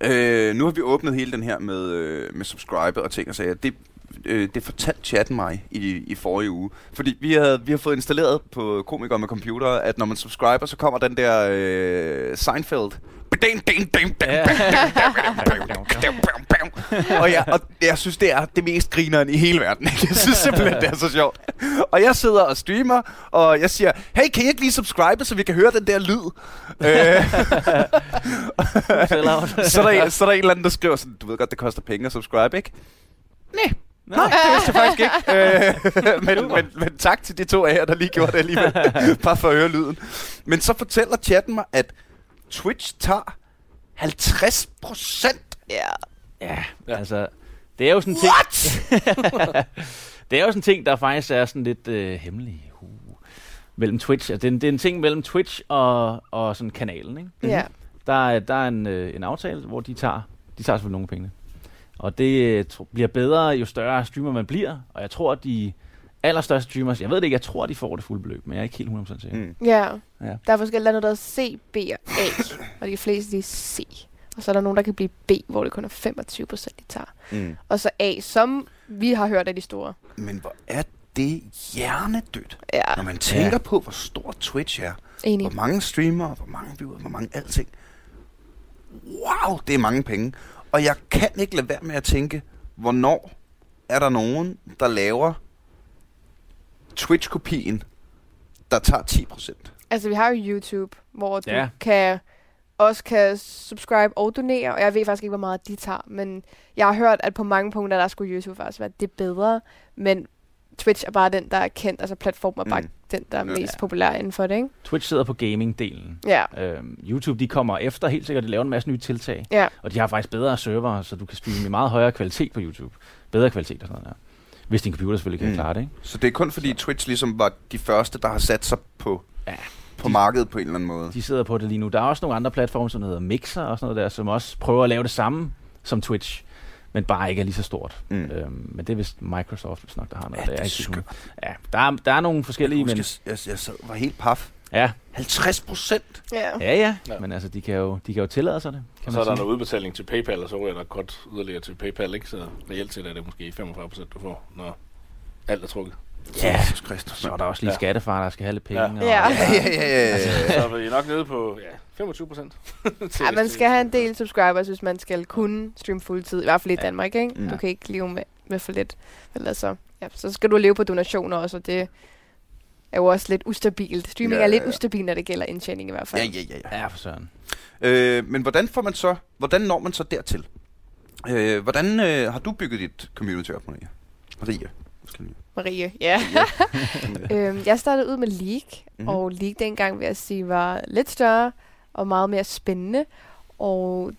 Øh, nu har vi åbnet hele den her med, øh, med subscribe og ting og sager. Det, øh, det fortalte chatten mig i, i forrige uge. Fordi vi har, vi har fået installeret på komikere med computer, at når man subscriber, så kommer den der øh, Seinfeld. Ding, ding, ding, ding, og, jeg, og jeg synes, det er det mest grineren i hele verden. ikke? Jeg synes simpelthen, det er så sjovt. Og jeg sidder og streamer, og jeg siger, hey, kan I ikke lige subscribe, så vi kan høre den der lyd? øh, så, er der, en- så er der en eller anden, der skriver sådan, du ved godt, det koster penge at subscribe, ikke? Nej, nej, det vidste jeg faktisk ikke. Øh, men, men, men tak til de to af jer, der lige gjorde det alligevel. Bare for at høre lyden. Men så fortæller chatten mig, at Twitch tager 50 procent. Ja. Ja, Ja. altså... Det er jo sådan en ting... det er jo sådan en ting, der faktisk er sådan lidt øh, hemmelig uh, mellem Twitch. Altså, det, er en, det er en ting mellem Twitch og, og sådan kanalen, ikke? Ja. Der er, der er en, øh, en aftale, hvor de tager, de tager selvfølgelig nogle penge. Og det øh, bliver bedre, jo større streamer man bliver. Og jeg tror, at de allerstørste streamers, jeg ved det ikke, jeg tror, de får det fulde beløb, men jeg er ikke helt 100% sikker. Mm. Ja. Ja. Der er forskellige, der er noget, der hedder C, B og A. og de fleste, de er C. Og så er der nogen, der kan blive B, hvor det kun er 25 procent, de tager. Mm. Og så A, som vi har hørt af de store. Men hvor er det hjernedødt, Ja, når man tænker på, hvor stor Twitch er. enig. Hvor mange streamere, hvor mange viewer, hvor mange alting. Wow, det er mange penge. Og jeg kan ikke lade være med at tænke, hvornår er der nogen, der laver Twitch-kopien, der tager 10%. Altså, vi har jo YouTube, hvor du Ja. kan også kan subscribe og donere, og jeg ved faktisk ikke, hvor meget de tager, men jeg har hørt, at på mange punkter, der skulle YouTube faktisk være det bedre, men Twitch er bare den, der er kendt, altså platformen er bare Mm. den, der er Ja. mest populær inden for det, ikke? Twitch sidder på gaming-delen. Ja, Øhm, YouTube, de kommer efter helt sikkert, de laver en masse nye tiltag. ja, Og de har faktisk bedre server, så du kan streame i meget højere kvalitet på YouTube. Bedre kvalitet og sådan noget der. Hvis din computer selvfølgelig kan Mm. klare det, ikke? Så det er kun fordi Twitch ligesom var de første, der har sat sig på, Ja. på De- markedet på en eller anden måde. De sidder på det lige nu. Der er også nogle andre platforme, som hedder Mixer og sådan noget der, som også prøver at lave det samme som Twitch, men bare ikke er lige så stort. Mm. Øhm, men det er vist Microsoft, hvis nok, der har noget. Ja, der. det er ikke skørt. Ja, der er, der er nogle Jeg, forskellige, men... husker, jeg, jeg sad, var helt paf. Ja, 50 procent? ja. ja, ja. Men altså, de kan jo, de kan jo tillade sig det, kan Og så er man der sige. noget udbetaling til PayPal, og så ryger der godt yderligere til PayPal, ikke? Så reelt set er det måske 45 procent, du får, når alt er trukket. Ja, Jesus Kristus. så er der også lige Ja. skattefar, der skal have lidt penge. Ja. Og, Ja. Ja, ja, ja, ja, ja. Så er vi nok nede på ja, 25 procent. Ja, man skal have en del subscribers, hvis man skal kunne streame fuldtid, i hvert fald i Ja. Danmark, ikke? Ja. Du kan ikke leve med, med for lidt. Eller så, ja, så skal du leve på donationer også, og det er jo også lidt ustabilt. Streaming Ja, er lidt ja, ja. ustabil, når det gælder indtjening i hvert fald. ja, ja, ja, ja. Ja, for søren. Øh, men hvordan får man så, hvordan når man så dertil? Øh, hvordan øh, har du bygget dit community op, Maria? Maria. Måske lige. Marie, ja. øhm, jeg startede ud med League, Mhm. mm-hmm. og League dengang, vil jeg sige, var lidt større og meget mere spændende. Og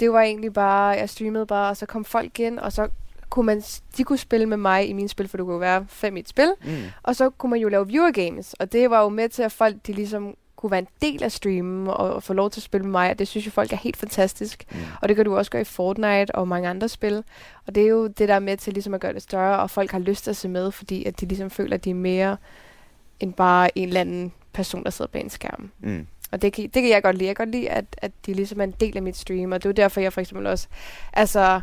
det var egentlig bare, jeg streamede bare, og så kom folk ind, og så kunne man, de kunne spille med mig i mine spil, for du kunne være fem i et spil. Mm. Og så kunne man jo lave viewer games, og det var jo med til, at folk de ligesom kunne være en del af streamen og, og få lov til at spille med mig, og det synes jeg folk er helt fantastisk. Mm. Og det kan du også gøre i Fortnite og mange andre spil. Og det er jo det, der er med til ligesom at gøre det større, og folk har lyst til at se med, fordi at de ligesom føler, at de er mere end bare en eller anden person, der sidder bag en skærm. Mm. Og det kan, det kan jeg godt lide. Jeg kan godt lide, at, at de ligesom er en del af mit stream, og det er jo derfor, jeg for eksempel også altså,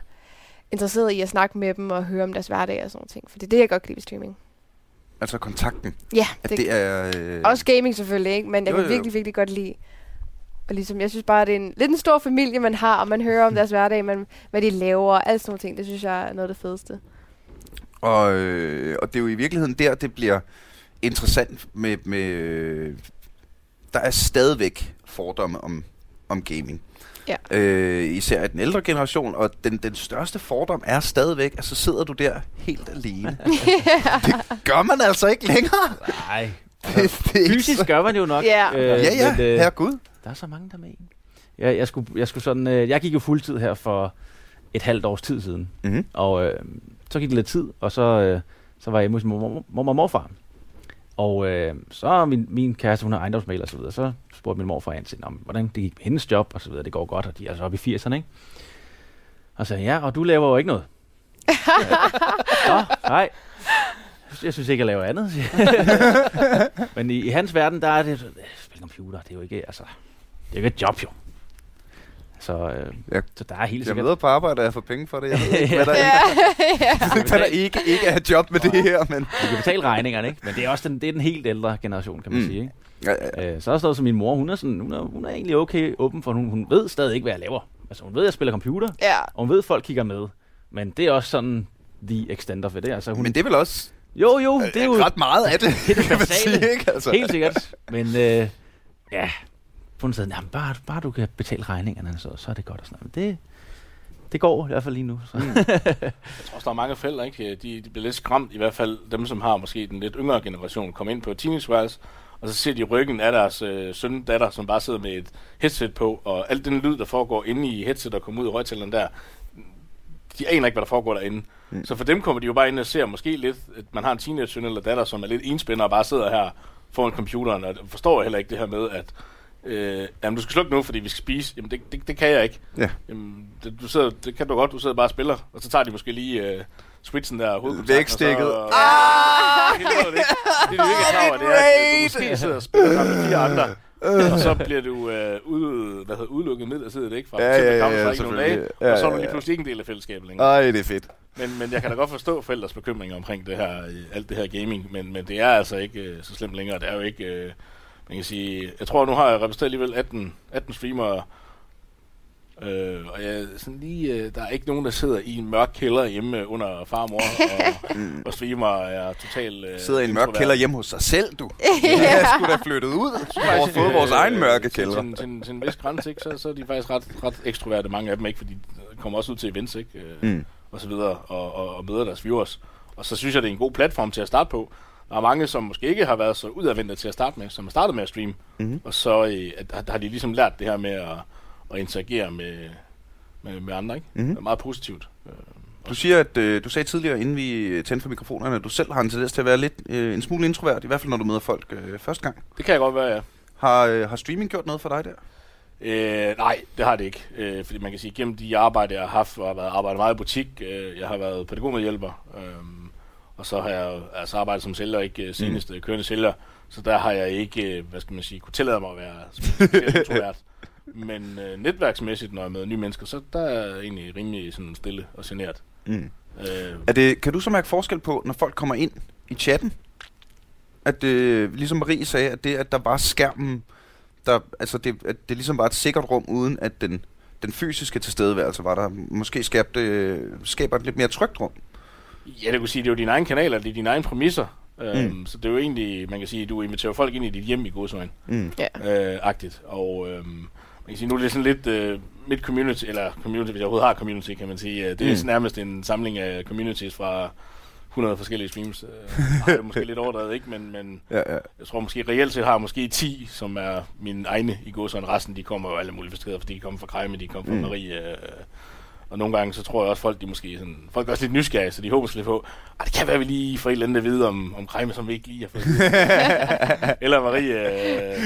interesseret i at snakke med dem og høre om deres hverdag og sådan noget ting. For det er det, jeg godt kan lide ved streaming. Altså kontakten. Ja, At det, det er... Øh, også gaming selvfølgelig, ikke? men jeg Jo, kan jo, virkelig, virkelig godt lide. Og ligesom, jeg synes bare, det er en, lidt en stor familie, man har, og man hører om deres hverdag, man, hvad de laver, og alt sådan nogle ting. Det synes jeg er noget af det fedeste. Og, øh, og det er jo i virkeligheden der, det bliver interessant med... med øh, der er stadigvæk fordomme om, om gaming. Ja. Øh, især i den ældre generation, og den, den største fordom er stadigvæk, at så sidder du der helt alene. det gør man altså ikke længere. Nej. Det, det er ikke Fysisk så- gør man jo nok. Ja. Øh, Ja, ja, men, øh, herre Gud. Der er så mange, der er med en. Jeg, jeg, skulle, jeg, skulle sådan, øh, jeg gik jo fuldtid her for et halvt års tid siden. Mm-hmm. Og øh, så gik det lidt tid, og så, øh, så var jeg hjemme hos mor, mor, mor og morfar. Og øh, så er min, min kæreste, hun har ejendomsmaler og så videre, så spurgte min morfar ind til, om, hvordan det gik med hendes job og så videre. Det går godt, og de er altså oppe i 80'erne, ikke? Og så sagde ja, og du laver jo ikke noget. Nå, nej. Jeg synes ikke, jeg laver andet. Men i, i hans verden, der er det, spil computer, det er jo ikke, altså, det er jo ikke et job jo. Så, øh, Jeg- så der er helt Jeg sikkert... møder på arbejde, og jeg får penge for det. Jeg ved ikke, hvad der, ja, ja. hvad der ikke, ikke er et job med det her, men... Du kan betale regningerne, ikke? Men det er også den, det er den helt ældre generation, kan man Mm. sige, ikke? Ja, ja. Øh, så er der som min mor, hun er, sådan, hun er, hun er egentlig okay åben for, hun, hun ved stadig ikke, hvad jeg laver. Altså, hun ved, at jeg spiller computer, ja. og hun ved, at folk kigger med. Men det er også sådan the extent of it, ikke? Altså, hun, Men det er vel også jo, jo, det er jo ret meget af det, det er det kan man sige, ikke? Altså. helt sikkert. Men øh, ja, hun sagde, jamen, bare, bare du kan betale regningerne, så, så er det godt. Og sådan noget. Men det, det går i hvert fald lige nu. Så. Mm. Jeg tror også, der er mange forældre, ikke? De, de bliver lidt skræmt, i hvert fald dem, som har måske den lidt yngre generation, kommer ind på teenageværelse, og så ser de ryggen af deres øh, søn datter, som bare sidder med et headset på, og alt den lyd, der foregår inde i headset og kommer ud af højtaleren der, de aner ikke, hvad der foregår derinde. Mm. Så for dem kommer de jo bare ind og ser måske lidt, at man har en teenage eller datter, som er lidt enspænder og bare sidder her foran computeren, og forstår heller ikke det her med, at øh, jamen, du skal slukke nu, fordi vi skal spise. Jamen, det, det, det kan jeg ikke. Ja. Jamen, det, du sidder, det kan du godt, du sidder bare og spiller, og så tager de måske lige øh, switchen der hovedkontakten. Vægstikket. Og så, ah! Det, det, det, det, er du ikke klar over, det er, at du måske sidder og spiller sammen med fire andre. og så bliver du øh, ud, hvad hedder, udelukket midlertidigt, ikke? Fra Ja, ja, ja, ja, ja, ja, ja, nogle dage. Ja, og så er du lige pludselig ikke en del af fællesskabet længere. Ej, det er fedt. Men, men jeg kan da godt forstå forældres bekymringer omkring det her, øh, alt det her gaming, men, men det er altså ikke øh, så slemt længere. Det er jo ikke, øh, man kan sige, jeg tror nu har jeg repræsenteret alligevel 18, 18 streamere, øh, og jeg, sådan lige, øh, der er ikke nogen, der sidder i en mørk kælder hjemme under far og mor, og, og streamer er totalt øh, Sidder i en mørk kælder hjemme hos sig selv, du. Jeg skulle da flyttet ud og fået vores egen mørke til, kælder. til, til, til en vis grænse, ikke? Så, så er de faktisk ret, ret ekstroverte, mange af dem, ikke? Fordi de kommer også ud til events, ikke? Øh, Mm. og så videre, og, og, og møder deres viewers. Og så synes jeg, det er en god platform til at starte på. Der er mange, som måske ikke har været så udadvendte til at starte med, som har startet med at streame. Mhm. Og så øh, at, at, har de ligesom lært det her med at, at interagere med, med, med andre, ikke? Mhm. Det er meget positivt. Øh, Du siger, at øh, du sagde tidligere, inden vi tændte for mikrofonerne, at du selv har en tendens til at være lidt øh, en smule introvert, i hvert fald når du møder folk øh, første gang. Det kan jeg godt være, ja. Har, øh, har streaming gjort noget for dig der? Øh, nej, det har det ikke. Øh, fordi man kan sige, gennem de arbejde, jeg har haft, jeg har været, arbejdet meget i butik, øh, jeg har været pædagogmedhjælper, øh, og så har jeg altså arbejdet som sælger, ikke øh, senest mm. kørende sælger, så der har jeg ikke, øh, hvad skal man sige, kunne tillade mig at være introvert. Men øh, netværksmæssigt, når jeg møder nye mennesker, så der er jeg egentlig rimelig sådan stille og generet. Mm. Øh, Er det, kan du så mærke forskel på, når folk kommer ind i chatten? At øh, ligesom Marie sagde, at det, at der var skærmen, der, altså det, at det ligesom var et sikkert rum, uden at den, den fysiske tilstedeværelse var der, måske skabte, øh, skaber et lidt mere trygt rum. Ja, det kunne sige, det er jo dine egne kanaler, det er dine egne præmisser. Øhm, Mm. Så det er jo egentlig, man kan sige, du inviterer folk ind i dit hjem i godsøjne. Mm. øh, agtigt. Og øhm, man kan sige, nu er det sådan lidt øh, mit community, eller community, hvis jeg overhovedet har community, kan man sige. Øh, det er Mm. nærmest en samling af communities fra 100 forskellige streams. Øh, ej, det er måske lidt overdrevet, ikke? Men, men Ja, ja. jeg tror måske reelt set har jeg måske 10, som er mine egne i sådan resten de kommer jo alle mulige steder, fordi de kommer fra Krejme, de kommer fra mm. Marie. Øh, og nogle gange, så tror jeg også, folk, de måske sådan, folk er også lidt nysgerrige, så de håber måske lidt på, at det kan være, vi lige får et eller andet at vide om, om Krejme, som vi ikke lige har fået. eller Marie.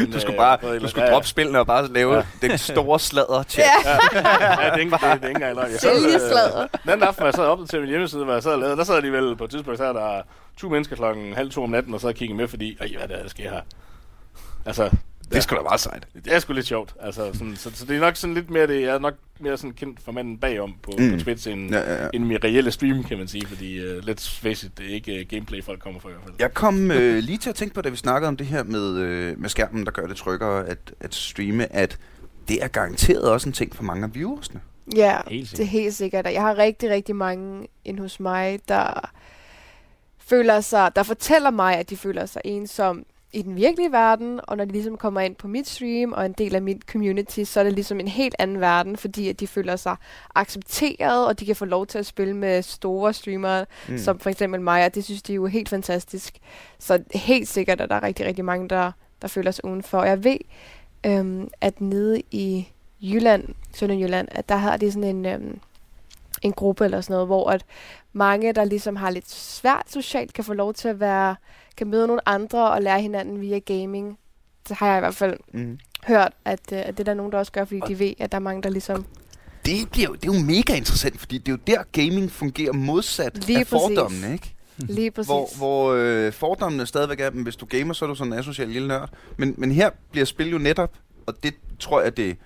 Øh, Du skulle bare du skulle droppe spillene og bare lave ja. den store sladder chat. Ja. ja, det er ikke, det, det er ikke engang løgn. Jeg sad, øh, Sælgesladder. Den anden aften, jeg sad op til min hjemmeside, hvor jeg sad og lavede, der sad alligevel på et tidspunkt, så er der 20 mennesker klokken halv to om natten, og så kiggede med, fordi, ej, hvad er det, der sker her? Altså, Det er sgu da meget sejt. det er sgu lidt sjovt. Altså, sådan, så, så, det er nok sådan lidt mere det, jeg er nok mere sådan kendt for manden bagom på, Mm. på Twitch, end, Ja, ja, ja. end min reelle stream, kan man sige, fordi uh, let's face it, det er ikke uh, gameplay, folk kommer for i hvert fald. Jeg kom øh, lige til at tænke på, da vi snakkede om det her med, øh, med skærmen, der gør det tryggere at, at streame, at det er garanteret også en ting for mange af viewersne. Ja, Helt det er helt sikkert. Og Jeg har rigtig, rigtig mange ind hos mig, der føler sig, der fortæller mig, at de føler sig ensom i den virkelige verden, og når de ligesom kommer ind på mit stream og en del af mit community, så er det ligesom en helt anden verden, fordi at de føler sig accepteret, og de kan få lov til at spille med store streamere, mm. som for eksempel mig, og det synes de er jo helt fantastisk. Så helt sikkert, at der er rigtig, rigtig mange, der, der føler sig udenfor. Og jeg ved, øhm, at nede i Jylland, Sønderjylland, at der har de sådan en, øhm, en gruppe eller sådan noget, hvor at mange, der ligesom har lidt svært socialt, kan få lov til at være, kan møde nogle andre og lære hinanden via gaming. Det har jeg i hvert fald Mm. hørt, at, øh, at det er der nogen, der også gør, fordi de ved, at der er mange, der ligesom... Det, bliver jo, det er jo mega interessant, fordi det er jo der, gaming fungerer modsat Lige af præcis. fordommene, ikke? Lige præcis. Hvor, hvor øh, fordommene stadigvæk er, at hvis du gamer, så er du sådan en asocial lille nørd. Men, men her bliver spil jo netop, og det tror jeg, det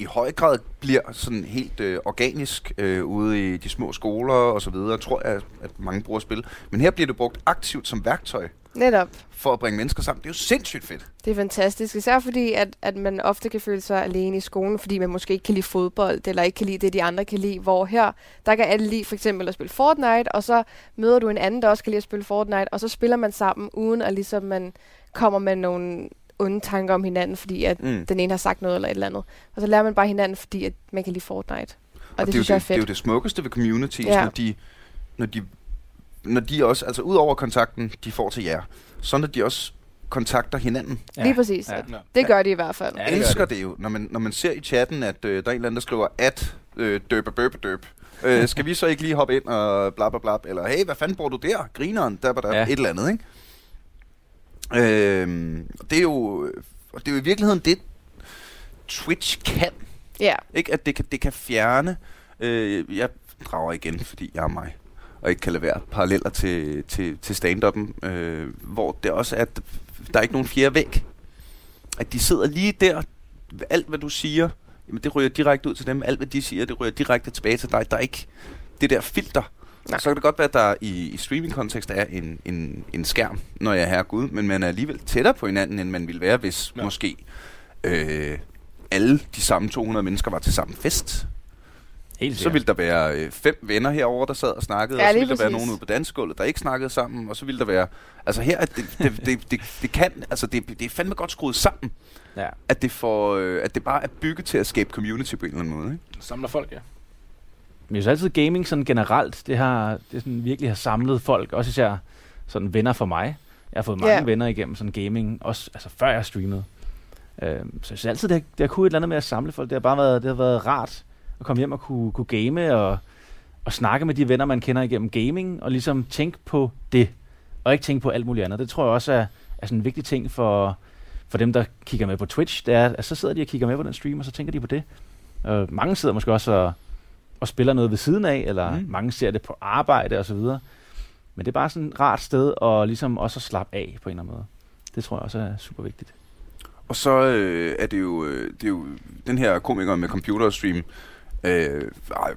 i høj grad bliver sådan helt øh, organisk øh, ude i de små skoler og så videre, tror jeg, at mange bruger spil. Men her bliver det brugt aktivt som værktøj Netop. for at bringe mennesker sammen. Det er jo sindssygt fedt. Det er fantastisk, især fordi, at, at man ofte kan føle sig alene i skolen, fordi man måske ikke kan lide fodbold, eller ikke kan lide det, de andre kan lide. Hvor her, der kan alle lide for eksempel at spille Fortnite, og så møder du en anden, der også kan lide at spille Fortnite, og så spiller man sammen, uden at ligesom man kommer med nogle onde tanker om hinanden, fordi at Mm. den ene har sagt noget eller et eller andet. Og så lærer man bare hinanden, fordi at man kan lide Fortnite. Og, og det, er synes jo jeg er det, det er fedt. jo det smukkeste ved communities, Ja. når de, når de når de også, altså ud over kontakten, de får til jer, så når de også kontakter hinanden. Ja. Lige præcis. Ja. Ja. Det gør de i hvert fald. Ja, Jeg det elsker det jo, når man, når man ser i chatten, at øh, der er en eller anden, der skriver at øh, døbe bøbe døb, Øh, skal vi så ikke lige hoppe ind og bla bla bla? Eller, hey, hvad fanden bor du der? Grineren, der var der ja. et eller andet, ikke? Øh, det er jo... Og det er jo i virkeligheden det, Twitch kan. Ja. Ikke? At det kan, det kan fjerne... Øh, jeg drager igen, fordi jeg er mig. Og ikke kan lade være paralleller til, til, til stand-up'en. Øh, hvor det også er, at der er ikke nogen fjerde væg. At de sidder lige der. Alt, hvad du siger, jamen det ryger direkte ud til dem. Alt, hvad de siger, det ryger direkte tilbage til dig. Der er ikke det der filter. Nej. Så kan det godt være, at der i, i streaming-kontekst er en, en, en skærm, når jeg er her Gud, men man er alligevel tættere på hinanden, end man ville være, hvis Ja. måske øh, alle de samme 200 mennesker var til samme fest. Helt Så ville der være øh, fem venner herover der sad og snakkede, Ja, og så ville der være nogen ude på dansegulvet, der ikke snakkede sammen, og så ville der være... Altså her, at det, det, det, det, det kan... Altså det, det er fandme godt skruet sammen, Ja. at det, får, øh, at det bare er bygget til at skabe community på en eller anden måde. Ikke? Samler folk, ja. Men jeg synes altid, gaming sådan generelt, det har det sådan virkelig har samlet folk, også især sådan venner for mig. Jeg har fået mange Ja. venner igennem sådan gaming, også altså før jeg streamede. Øhm, så jeg synes altid, det har, det har kunne et eller andet med at samle folk. Det har bare været, det har været rart at komme hjem og kunne, kunne game og, og snakke med de venner, man kender igennem gaming, og ligesom tænke på det, og ikke tænke på alt muligt andet. Det tror jeg også er, er sådan en vigtig ting for, for dem, der kigger med på Twitch. Det er, at så sidder de og kigger med på den stream, og så tænker de på det. Og mange sidder måske også og, og spiller noget ved siden af, eller mm. Mange ser det på arbejde og så videre. Men det er bare sådan et rart sted at ligesom også at slappe af på en eller anden måde. Det tror jeg også er super vigtigt. Og så øh, er det jo, øh, det er jo den her komiker med computerstream, øh, ej,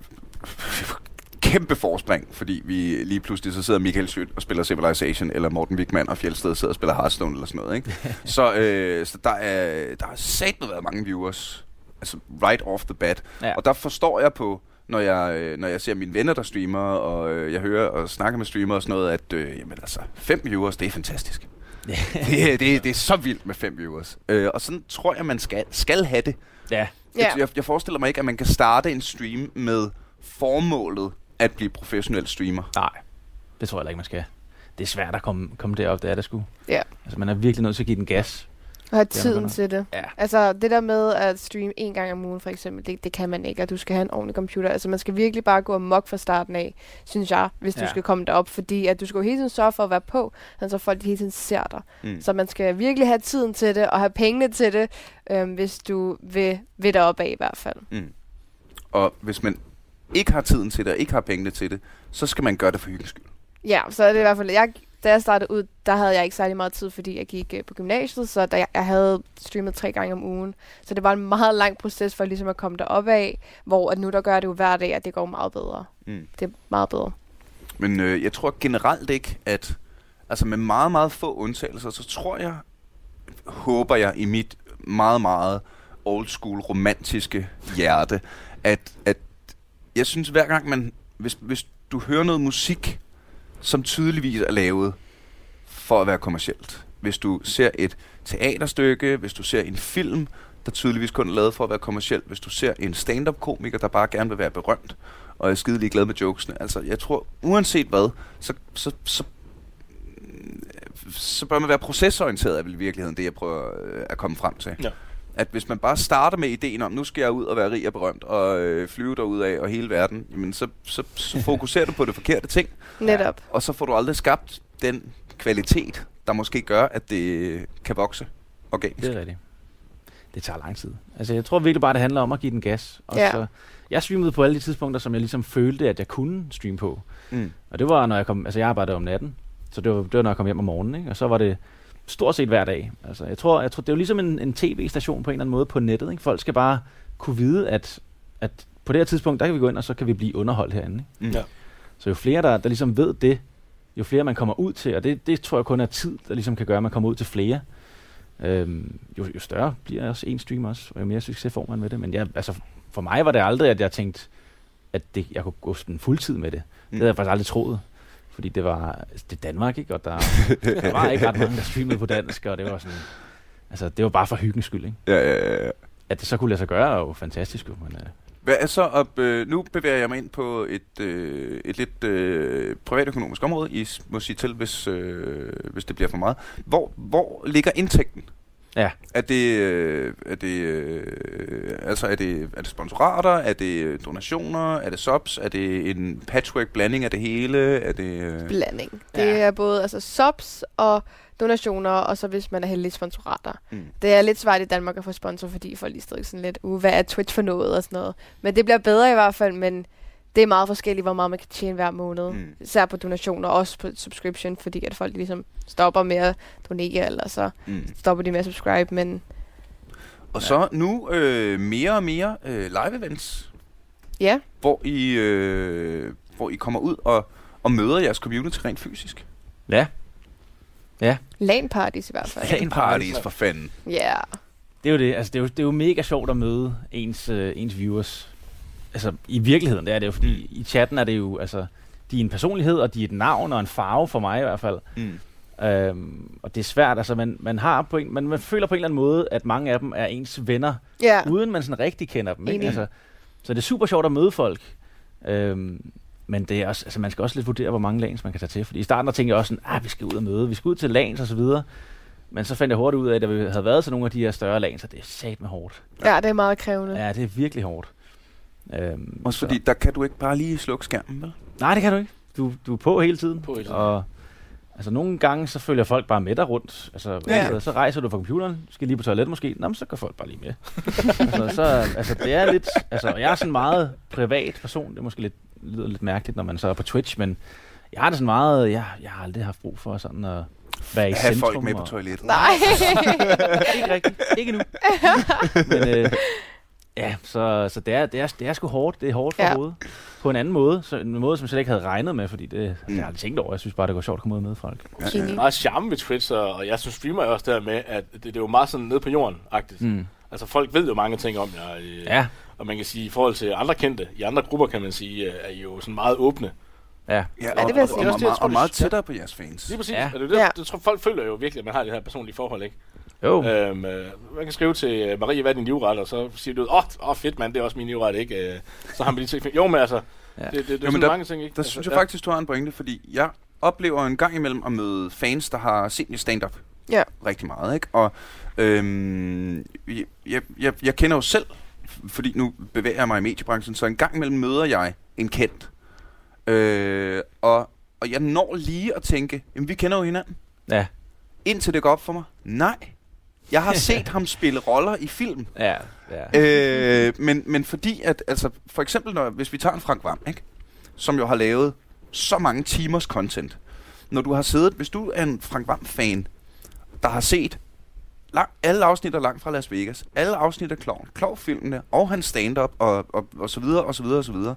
kæmpe forspring, fordi vi lige pludselig så sidder Michael Schødt og spiller Civilization, eller Morten Wigman og Fjeldsted sidder og spiller Hearthstone eller sådan noget, ikke? så, øh, så der er, der har satme været mange viewers, altså right off the bat. Ja. Og der forstår jeg på, når jeg, øh, når jeg ser mine venner, der streamer, og øh, jeg hører og snakker med streamere og sådan noget, at øh, jamen, altså, fem viewers, det er fantastisk. det, er- det, er- det er så vildt med fem viewers. Øh, og sådan tror jeg, man skal, skal have det. ja. Ja. Jeg, jeg, forestiller mig ikke, at man kan starte en stream med formålet at blive professionel streamer. Nej, det tror jeg heller ikke, man skal. Det er svært at komme, komme derop, det er det sgu. Ja. Altså, man er virkelig nødt til at give den gas. Og have tiden til det. Ja. Altså, det der med at streame en gang om ugen, for eksempel, det, det kan man ikke, og du skal have en ordentlig computer. Altså, man skal virkelig bare gå amok fra starten af, synes jeg, hvis du Ja. skal komme derop, fordi at du skal jo hele tiden sørge for at være på, så folk hele tiden ser dig. Mm. Så man skal virkelig have tiden til det, og have pengene til det, øhm, hvis du vil, vil derop af i hvert fald. Mm. Og hvis man ikke har tiden til det, og ikke har pengene til det, så skal man gøre det for hyggens skyld. Ja, så er det i hvert fald, jeg, da jeg startede ud, der havde jeg ikke særlig meget tid, fordi jeg gik øh, på gymnasiet, så da jeg, jeg havde streamet tre gange om ugen. Så det var en meget lang proces for ligesom at komme derop af, hvor at nu der gør jeg det jo hver dag, at det går meget bedre. Mm. Det er meget bedre. Men øh, jeg tror generelt ikke, at altså med meget, meget få undtagelser, så tror jeg, håber jeg i mit meget, meget old school romantiske hjerte, at, at jeg synes hver gang man, hvis, hvis du hører noget musik, som tydeligvis er lavet for at være kommercielt. Hvis du ser et teaterstykke, hvis du ser en film, der tydeligvis kun er lavet for at være kommercielt, hvis du ser en stand-up-komiker, der bare gerne vil være berømt, og er skide glad med jokesene. Altså, jeg tror, uanset hvad, så, så, så, så bør man være procesorienteret, er vel i virkeligheden det, jeg prøver øh, at komme frem til. Ja. At hvis man bare starter med ideen om, nu skal jeg ud og være rig og berømt, og øh, flyve derud af og hele verden, jamen så, så, så fokuserer du på det forkerte ting, Netop. og så får du aldrig skabt den kvalitet, der måske gør, at det kan vokse organisk. Det er rigtigt. Det tager lang tid. Altså, jeg tror virkelig bare, det handler om at give den gas. Og Ja. så, jeg streamede på alle de tidspunkter, som jeg ligesom følte, at jeg kunne streame på. Mm. Og det var, når jeg kom... Altså, jeg arbejdede om natten. Så det var, det var når jeg kom hjem om morgenen, ikke? Og så var det stort set hver dag. Altså, jeg tror, jeg tror det er jo ligesom en, en tv-station på en eller anden måde på nettet, ikke? Folk skal bare kunne vide, at, at på det her tidspunkt, der kan vi gå ind, og så kan vi blive underholdt herinde, ikke? Mm. Ja. Så jo flere, der, der ligesom ved det, jo flere man kommer ud til, og det, det tror jeg kun er tid, der ligesom kan gøre, at man kommer ud til flere. Øhm, jo, jo større bliver også en stream også, og jo mere succes får man med det. Men jeg, altså, for mig var det aldrig, at jeg tænkte, at det, jeg kunne gå sådan fuldtid med det. Det Mm. havde jeg faktisk aldrig troet. Fordi det var altså, det Danmark, ikke? Og der, der var ikke ret mange, der streamede på dansk, og det var sådan... Altså, det var bare for hyggens skyld, ikke? Ja, ja, ja. At det så kunne lade sig gøre, er jo fantastisk, jo. Men, øh, Hvad er så op, øh, nu bevæger jeg mig ind på et, øh, et lidt øh, privatøkonomisk område, I må sige til, hvis, øh, hvis det bliver for meget. Hvor, hvor ligger indtægten? Ja. Er det, øh, er det, øh, altså er det, er det sponsorater, er det donationer, er det subs, er det en patchwork blanding af det hele, er det... Øh, Blanding. Det Ja. er både altså, subs og donationer, og så hvis man er heldig sponsorater. mm. Det er lidt svært i Danmark at få sponsor, fordi folk lige stadig sådan lidt, uh, hvad er Twitch for noget og sådan noget. Men det bliver bedre i hvert fald, men det er meget forskelligt, hvor meget man kan tjene hver måned. Mm. Især på donationer, og også på subscription, fordi at folk ligesom stopper med at donere, eller så Mm. stopper de med at subscribe, men Og så nu øh, mere og mere øh, live events, ja, hvor I, øh, hvor I kommer ud og, og møder jeres community rent fysisk. Ja. Ja, LAN parties i hvert fald. LAN Parties for fanden. Ja, det er jo det. Altså, det er jo, det er jo mega sjovt at møde ens, øh, ens viewers. Altså, i virkeligheden, det er det jo, fordi i chatten er det jo, altså, de er en personlighed, og de er et navn og en farve for mig i hvert fald. Mm. Øhm, og det er svært, altså man, man har på en, man, man føler på en eller anden måde, at mange af dem er ens venner, ja. uden man sådan rigtig kender dem. Ikke? Altså, så det er super sjovt at møde folk. Øhm, men det er også, altså man skal også lidt vurdere, hvor mange lanes man kan tage til. Fordi i starten der tænkte jeg også sådan, ah, vi skal ud og møde, vi skal ud til lanes og så videre. Men så fandt jeg hurtigt ud af, at vi havde været til nogle af de her større lanes, at det er sat med hårdt. ja, det er meget krævende. Ja, det er virkelig hårdt. Øhm, Også så- fordi, der kan du ikke bare lige slukke skærmen, vel? Nej, det kan du ikke. Du, du er på hele tiden. På hele tiden. Og altså, nogle gange, så følger folk bare med dig rundt. Altså, Ja. ja. så rejser du fra computeren, skal lige på toilet måske. Nå, men så går folk bare lige med. altså, så, altså, det er lidt... Altså, jeg er sådan en meget privat person. Det er måske lidt, lyder lidt mærkeligt, når man så er på Twitch, men jeg har det sådan meget... Jeg, jeg har aldrig haft brug for sådan at være i Have centrum. folk med på og- toilettet. Nej. ikke rigtigt. Ikke nu. Men øh, ja, så, så det, er, det, er, det er sgu hårdt. Det er hårdt for Ja. hovedet. På en anden måde. Så en måde, som jeg slet ikke havde regnet med, fordi det, mm. Jeg har aldrig tænkt over. Jeg synes bare, det går sjovt at komme ud og møde folk. Ja, ja. meget charme ved Twitch, og, og jeg synes streamer også der med, at det, det er jo meget sådan nede på jorden-agtigt. Mm. Altså folk ved jo mange ting om jer, øh, Ja, og man kan sige, i forhold til andre kendte, i andre grupper kan man sige, øh, er I jo sådan meget åbne. ja. Ja, Ja, og, det vil jeg og, sige. og, Det er og, det, og, tror, og det- meget tættere på jeres fans. Lige præcis. Ja. Er det, det, det, tror, folk føler jo virkelig, at man har det her personlige forhold, ikke? Jo. Øhm, øh, man kan skrive til øh, Marie, hvad er din livret? Og så siger du, åh, oh, oh, fedt mand, det er også min livret, ikke? Øh, så har man lige tænkt, jo, men altså, Ja. det, det, det er Jo, men sådan der- mange ting, ikke? Der synes jeg faktisk, du har en pointe, fordi jeg oplever en gang imellem at møde fans, der har set mit stand-up Ja. rigtig meget, ikke? Og øhm, jeg, jeg, jeg, jeg kender jo selv, fordi nu bevæger jeg mig i mediebranchen, så en gang imellem møder jeg en kendt. Øh, og, og jeg når lige at tænke, jamen vi kender jo hinanden. Ja. Indtil det går op for mig, nej, jeg har set ham spille roller i film. Ja. ja. øh, men, men fordi at, altså, for eksempel, når, hvis vi tager en Frank Vam, ikke? som jo har lavet så mange timers content. Når du har siddet, hvis du er en Frank Vam-fan, der har set lang, alle afsnit af Langt fra Las Vegas, alle afsnit af Klovn, Klov-filmene, og hans stand-up, og, og, og så videre, og så videre, og så videre,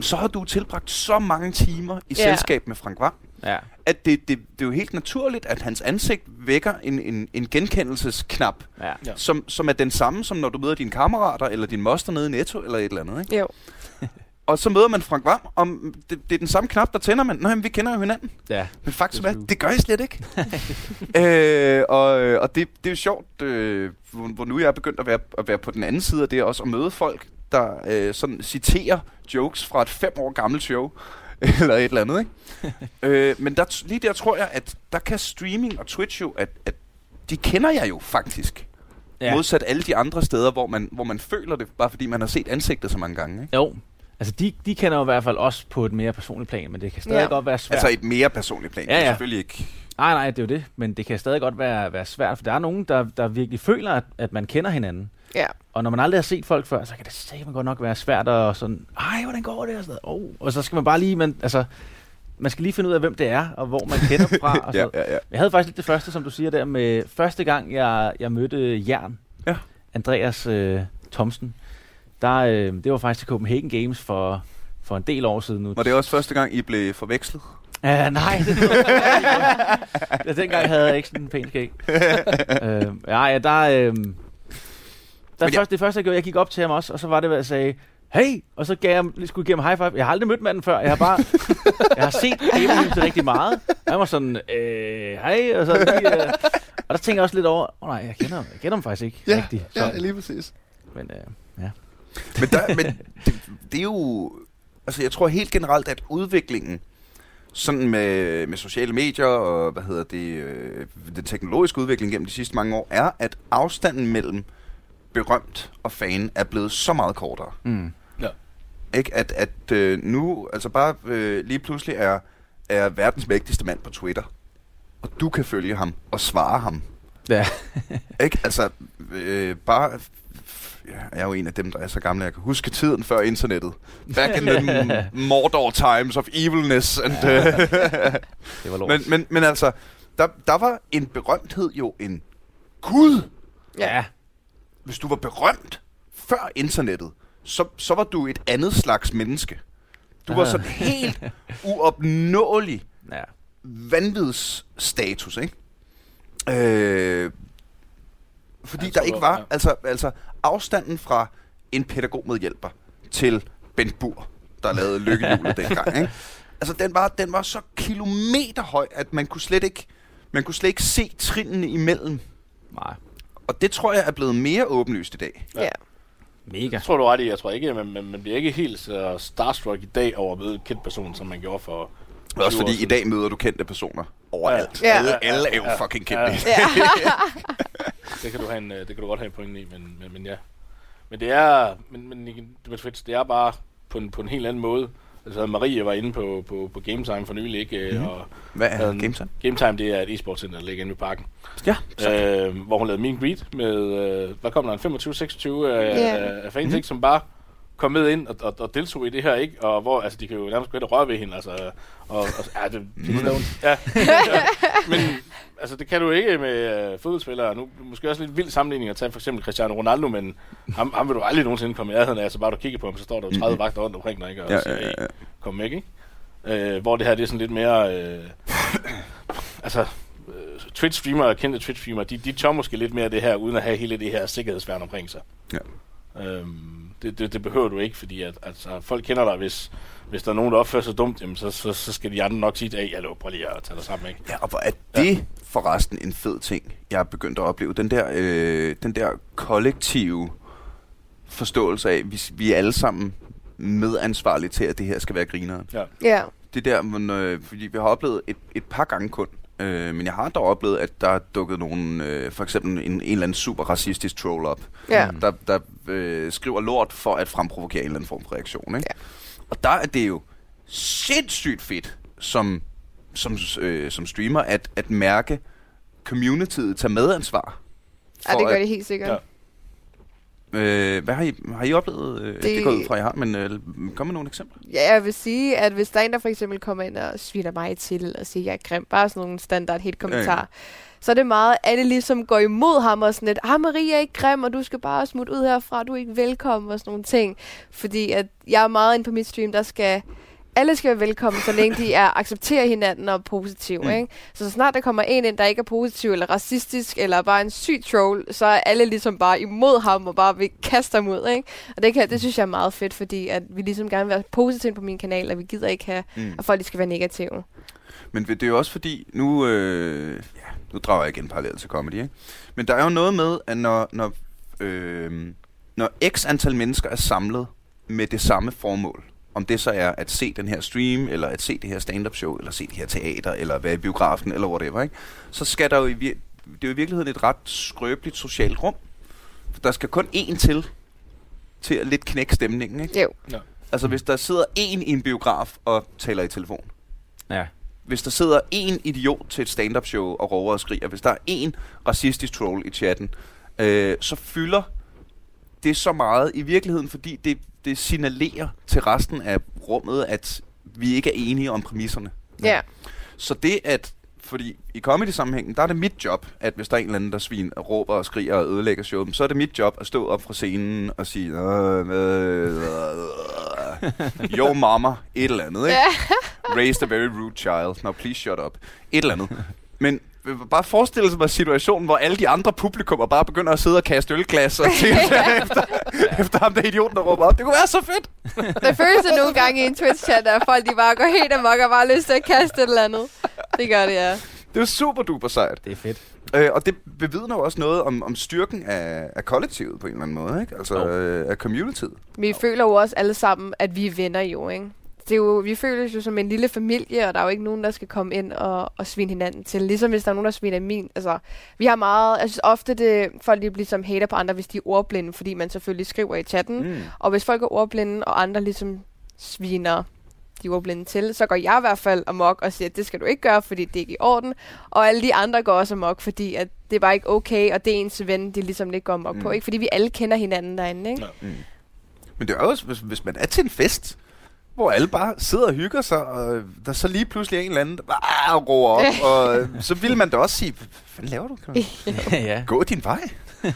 så har du tilbragt så mange timer i Ja. selskab med Frank Vam, ja. at det, det, det er jo helt naturligt, at hans ansigt vækker en, en, en genkendelsesknap, ja. Som, som er den samme, som når du møder dine kammerater, eller din moster nede i Netto, eller et eller andet, ikke? Jo. Og så møder man Frank Vam, og det, det er den samme knap, der tænder man. Nå, jamen, vi kender jo hinanden. ja. Men faktisk Det er det gør jeg slet ikke. øh, og og det, det er jo sjovt, øh, hvor, hvor nu jeg er begyndt at være, at være på den anden side af det også, at møde folk, der øh, sådan citerer jokes fra et fem år gammelt show, eller et eller andet, ikke? øh, men der, lige der tror jeg, at der kan streaming og Twitch jo, at, at de kender jeg jo faktisk. Ja. Modsat alle de andre steder, hvor man, hvor man føler det, bare fordi man har set ansigtet så mange gange. Ikke? Jo. Altså, de, de kender jo i hvert fald også på et mere personligt plan, men det kan stadig Ja. godt være svært. Altså et mere personligt plan. Ja, Det er ja. Selvfølgelig ikke. Nej, nej, det er jo det. Men det kan stadig godt være, være svært, for der er nogen, der, der virkelig føler, at, at man kender hinanden. Ja. Og når man aldrig har set folk før, så kan det sikkert godt nok være svært at sådan, ej, hvordan går det? Og, sådan noget. oh. og så skal man bare lige, man, altså, man skal lige finde ud af, hvem det er, og hvor man kender fra. Og Ja, ja, ja. Jeg havde faktisk lidt det første, som du siger der, med første gang, jeg, jeg mødte Jern, Ja. Andreas øh, Thomsen, der, øh, det var faktisk til Copenhagen Games for, for en del år siden nu. Var det også første gang, I blev forvekslet? Ja, nej. Det ja, dengang havde jeg ikke sådan en pæn skæg. øh, ja, ja, der... Øh, der Men først, jeg- det første, jeg gjorde, jeg gik op til ham også, og så var det, hvad jeg sagde, hey, og så gav jeg, skulle jeg give ham high five. Jeg har aldrig mødt manden før. Jeg har bare, jeg har set Gamerhuset rigtig meget. Han var sådan, øh, hej, og så lige, øh, og der tænker jeg også lidt over, åh oh, nej, jeg kender, ham- jeg kender ham faktisk ikke rigtigt. sådan. lige præcis. Men øh, ja. Men, der, men det, det er jo... Altså, jeg tror helt generelt, at udviklingen sådan med, med sociale medier og hvad hedder det, øh, den teknologiske udvikling gennem de sidste mange år, er, at afstanden mellem berømt og fan er blevet så meget kortere. Mm. Ikke? At, at øh, nu, altså bare øh, lige pludselig er, er verdens mægtigste mand på Twitter, og du kan følge ham og svare ham. Ja. Ikke? Altså, øh, bare... Ja, jeg er jo en af dem, der er så gamle, jeg kan huske tiden før internettet. Back in the Mordor times of evilness. And, uh, Det var lort. men, men, men altså, der, der var en berømthed jo en gud. ja. Hvis du var berømt før internettet, så, så var du et andet slags menneske. Du var Ah. sådan helt uopnåelig ja. vanvidsstatus, ikke? Øh, fordi der ikke var, ja. altså, altså afstanden fra en pædagogmedhjælper til Bent Bur, der lavede lykkehjulet dengang, ikke? Altså den var, den var så kilometer høj, at man kunne slet ikke, man kunne slet ikke se trinene imellem. Nej. Og det tror jeg er blevet mere åbenlyst i dag. Ja. Mega. Jeg tror du ret i. Jeg tror ikke, man, man, man bliver ikke helt så starstruck i dag over at møde en kendt person, som man gjorde for... Også 20 år fordi i dag møder du kendte personer overalt. Ja. Alle, alle er jo Ja. fucking kendte. Ja. Ja. Det kan du, have en, øh, det kan du godt have en pointe i, men, men, men ja. Men det er, men, men det er bare på en, på en helt anden måde. Altså Marie var inde på, på, på Game Time for nylig, ikke? Mhm. Mm-hmm. Og Hvad er Øhm, Game Time? Game Time, det er et e-sport center, der ligger inde ved parken. Ja, Øh, hvor hun lavede meet and greet med, øh, hvad kom der, en 25-26 af, Ja. af, af fans, Mhm. ikke, som bare kom med ind og, og, og deltog i det her, ikke? Og hvor, altså, de kan jo nærmest gå ind og røre ved hende, altså, og, og ja, det, det ja, ja, men, altså, det kan du ikke med øh, fodboldspillere. Nu måske også lidt vild sammenligning at tage for eksempel Cristiano Ronaldo, men ham, ham vil du aldrig nogensinde komme i nærheden af, altså bare du kigger på ham, så står der jo 30 Mhm. vagter rundt omkring dig, ikke? Og ja, ja, "Hey, ja. kom væk, ikke? Øh, hvor det her, det er sådan lidt mere... Øh, altså, øh, Twitch-streamere og kendte Twitch-streamere, de, de tør måske lidt mere det her, uden at have hele det her sikkerhedsværn omkring sig. Ja. Øhm, det, det, det behøver du ikke, fordi at, altså, folk kender dig, hvis, hvis der er nogen, der opfører sig dumt, jamen, så, så, så skal de andre nok sige, hey, hallo, prøv lige at tage dig sammen, ikke? Ja, og hvor er det forresten en fed ting, jeg er begyndt at opleve. Den der, øh, den der kollektive forståelse af, vi, vi er alle sammen medansvarlige til, at det her skal være grineren. ja. Det der, men, øh, fordi vi har oplevet et, et par gange kun, øh, men jeg har dog oplevet, at der er dukket nogen, øh, for eksempel en, en eller anden super racistisk troll op, Ja. der, der øh, skriver lort for at fremprovokere en eller anden form for reaktion. Ikke? Ja. Og der er det jo sindssygt fedt som, som, øh, som streamer at, at mærke communityet tage medansvar. ja, det gør at, det helt sikkert. Ja. Øh, hvad har I, har I oplevet? Øh, det, Det- går jeg ud fra, I har, men øh, kom med nogle eksempler. Ja, jeg vil sige, at hvis der er en, der for eksempel kommer ind og sviner mig til og siger, jeg er grim, bare sådan nogle standard hit kommentarer, Ja, ja, så er det meget, alle ligesom går imod ham og sådan lidt, ah Marie er ikke grim, og du skal bare smutte ud herfra, du er ikke velkommen og sådan nogle ting. Fordi at jeg er meget inde på mit stream, der skal alle skal være velkommen, så længe de er accepterer hinanden og er positive. Mm. Mm. Ikke? Så, så snart der kommer en ind, der ikke er positiv eller racistisk, eller bare en syg troll, så er alle ligesom bare imod ham og bare vil kaste ham ud. Ikke? Og det, kan, det synes jeg er meget fedt, fordi at vi ligesom gerne vil være positive på min kanal, og vi gider ikke have, Mm. at folk skal være negative. Men det er jo også fordi, nu, øh, ja, nu drager jeg igen parallelt til comedy, ikke? Men der er jo noget med, at når, når, øh, når x antal mennesker er samlet med det samme formål, om det så er at se den her stream, eller at se det her stand-up show, eller se det her teater, eller være i biografen, eller whatever, ikke? så skal der jo i, vir- det er jo i virkeligheden et ret skrøbeligt socialt rum. For der skal kun én til, til at lidt knække stemningen, ikke? Jo. Altså hvis der sidder én i en biograf og taler i telefon, Ja. hvis der sidder en idiot til et stand-up show og råber og skriger, hvis der er en racistisk troll i chatten, øh, så fylder det så meget i virkeligheden, fordi det, det signalerer til resten af rummet, at vi ikke er enige om præmisserne. Ja. Så det at, fordi i comedy-sammenhængen, der er det mit job, at hvis der er en eller anden, der svin og råber og skriger og ødelægger showet, så er det mit job at stå op fra scenen og sige, øh, øh, øh, yo mama, et eller andet, ikke? Raised a very rude child. Now please shut up. Et eller andet. Men bare forestille sig mig situationen, hvor alle de andre publikummer bare begynder at sidde og kaste ølglas og ting efter, efter ham der idioten, der råber op. Det kunne være så fedt. Det føles det nogle gange i en Twitch-chat, at folk de bare går helt amok og bare har lyst til at kaste et eller andet. Det gør det, ja. Det er super duper sejt. Det er fedt. Øh, og det bevidner jo også noget om, om styrken af, af kollektivet på en eller anden måde, ikke? Altså Jo. øh, af communityet. Vi føler jo også alle sammen, at vi er venner jo, ikke? Det er jo, vi føles jo som en lille familie, og der er jo ikke nogen, der skal komme ind og, og svine hinanden til. Ligesom hvis der er nogen, der sviner min. Altså, vi har meget... Jeg synes ofte, det, folk de ligesom hater på andre, hvis de er ordblinde, fordi man selvfølgelig skriver i chatten. Mm. Og hvis folk er ordblinde, og andre ligesom sviner de ordblinde til, så går jeg i hvert fald amok og siger, at det skal du ikke gøre, fordi det er ikke i orden. Og alle de andre går også amok, fordi at det er bare ikke okay, og det er ens ven, de ligesom ikke går amok mm. på. Mm. Ikke? Fordi vi alle kender hinanden derinde, ikke? Ja. Men det er også, hvis, hvis man er til en fest, hvor alle bare sidder og hygger sig, og der så lige pludselig er en eller anden, der bare råber op, og øh, så vil man da også sige, hvad laver du? Ja. gå din vej?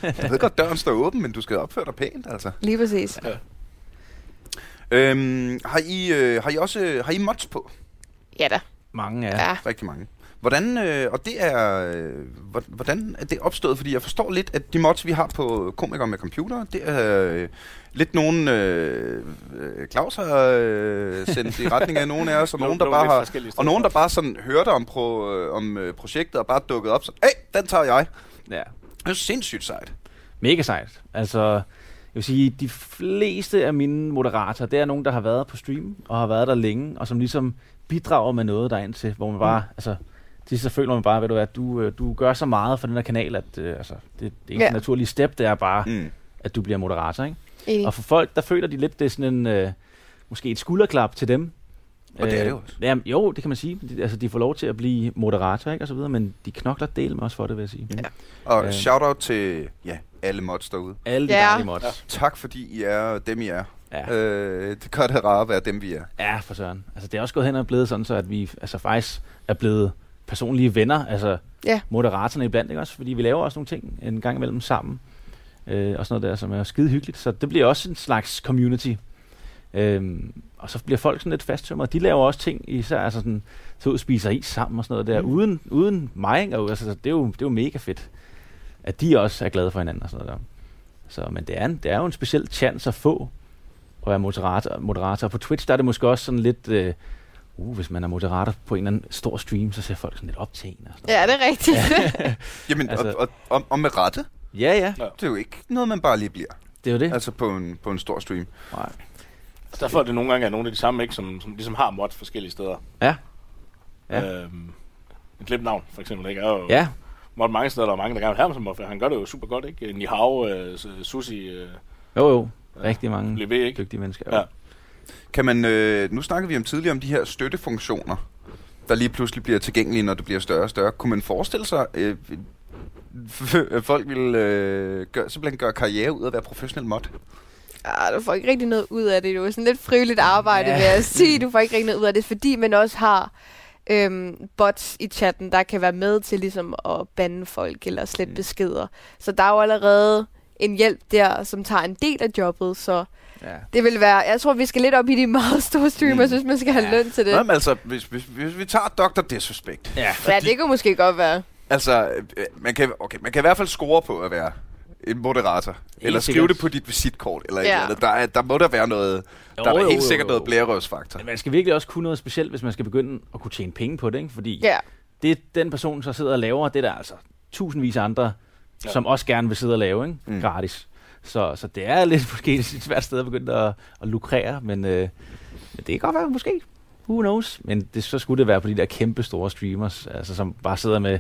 Jeg ved godt, døren står åben, men du skal opføre dig pænt, altså. Lige præcis. Øhm, har, I, øh, har I også har I mods på? Ja da. Mange Ja. er. ja. Rigtig mange. Hvordan, øh, og det er, øh, hvor- hvordan er det opstået? Fordi jeg forstår lidt, at de mods, vi har på komikere med computer, det er øh, lidt nogen, øh, øh, Claus har øh, sendt i retning af nogen af os, og nogen, der bare har, og nogen, der bare sådan hørte om, pro, øh, om øh, projektet og bare dukket op, så, hey, den tager jeg. Ja. Det er sindssygt sejt. Mega sejt. Altså, jeg vil sige, de fleste af mine moderatorer, det er nogen, der har været på stream, og har været der længe, og som ligesom bidrager med noget derind til, hvor man bare, mm. altså, til så føler man bare, ved du hvad, du, øh, du gør så meget for den her kanal, at øh, altså, det, det eneste Ja. naturlige step, det er bare, mm. At du bliver moderator, ikke? Enig. Og for folk, der føler de lidt, det er sådan en, øh, måske et skulderklap til dem. Og det er det jo Øh, også. Jamen, jo, det kan man sige. De, altså, de får lov til at blive moderator, ikke, og så videre, men de knokler del med os for det, vil jeg sige. Ja. Og Øh. shout-out til ja, alle mods derude. Alle de Ja. dejlige mods. Ja. Tak fordi I er dem, I er. Ja. Øh, det gør det rart at være dem, vi er. Ja, for søren. Altså, det er også gået hen og blevet sådan, så at vi altså, faktisk er blevet personlige venner, altså Ja. moderatorerne iblandt, ikke også? Fordi vi laver også nogle ting en gang imellem sammen, øh, og sådan noget der, som er skide hyggeligt. Så det bliver også en slags community. Øhm, og så bliver folk sådan lidt fasttømret. De laver også ting, især altså sådan, så ud og spiser is sammen og sådan noget der, mm. uden, uden mig. ikke? Og, altså, det, er jo, det er jo mega fedt, at de også er glade for hinanden og sådan noget der. Så, men det er, en, det er jo en speciel chance at få, at være moderator. moderator. På Twitch der er det måske også sådan lidt... Øh, uh, hvis man er moderator på en eller anden stor stream, så ser folk sådan lidt op til en. Og sådan Ja, det er rigtigt. Jamen, altså, og, og, og, og med rette, ja, ja, det er jo ikke noget, man bare lige bliver. det er jo det. Altså på en, på en stor stream. Nej. Så derfor er det nogle gange er nogle af de samme, ikke, som, som ligesom har mods forskellige steder. Ja. Ja. Øhm, et glemt navn, for eksempel, ikke? Jo Ja, mod mange steder, der er mange, der gerne vil have ham som mod, han gør det jo super godt, ikke? Nihao, øh, Susi, øh, jo jo. Rigtig mange Levé, ikke? dygtige mennesker. Ja. Ja. Kan man, øh, nu snakkede vi om tidligere om de her støttefunktioner, der lige pludselig bliver tilgængelige, når det bliver større og større. Kunne man forestille sig, øh, at folk ville øh, gøre, simpelthen gøre karriere ud af at være professionel mod? Ah, du får ikke rigtig noget ud af det. Det er jo sådan lidt frivilligt arbejde, Ja. vil jeg sige. Du får ikke rigtig noget ud af det, fordi man også har øhm, bots i chatten, der kan være med til ligesom at bande folk eller slette Mm. beskeder. Så der er jo allerede en hjælp der, som tager en del af jobbet, så ja. det vil være... Jeg tror, vi skal lidt op i de meget store streamers, Mm. hvis man skal have Ja. løn til det. Nå, men altså, hvis, hvis, hvis vi tager Dr. Disrespect. ja. Ja, det kunne måske godt være. Altså, øh, man kan, okay, man kan i hvert fald score på at være en moderator. eller skrive sikkert. det på dit visitkort. Eller Ja. andet. Der, er, der må der være noget... Jo, der er jo, helt jo, sikkert jo. noget blærerøvsfaktor. Men Man skal virkelig også kunne noget specielt, hvis man skal begynde at kunne tjene penge på det, ikke? Fordi Ja. det den person, så sidder og laver, det er der altså tusindvis af andre, Ja. som også gerne vil sidde og lave, ikke? Mm. Gratis. Så, så det er lidt måske et svært sted at begynde at, at lukrere, men øh, det kan godt være, måske. Who knows? Men det, så skulle det være på de der kæmpe store streamers, altså, som bare sidder med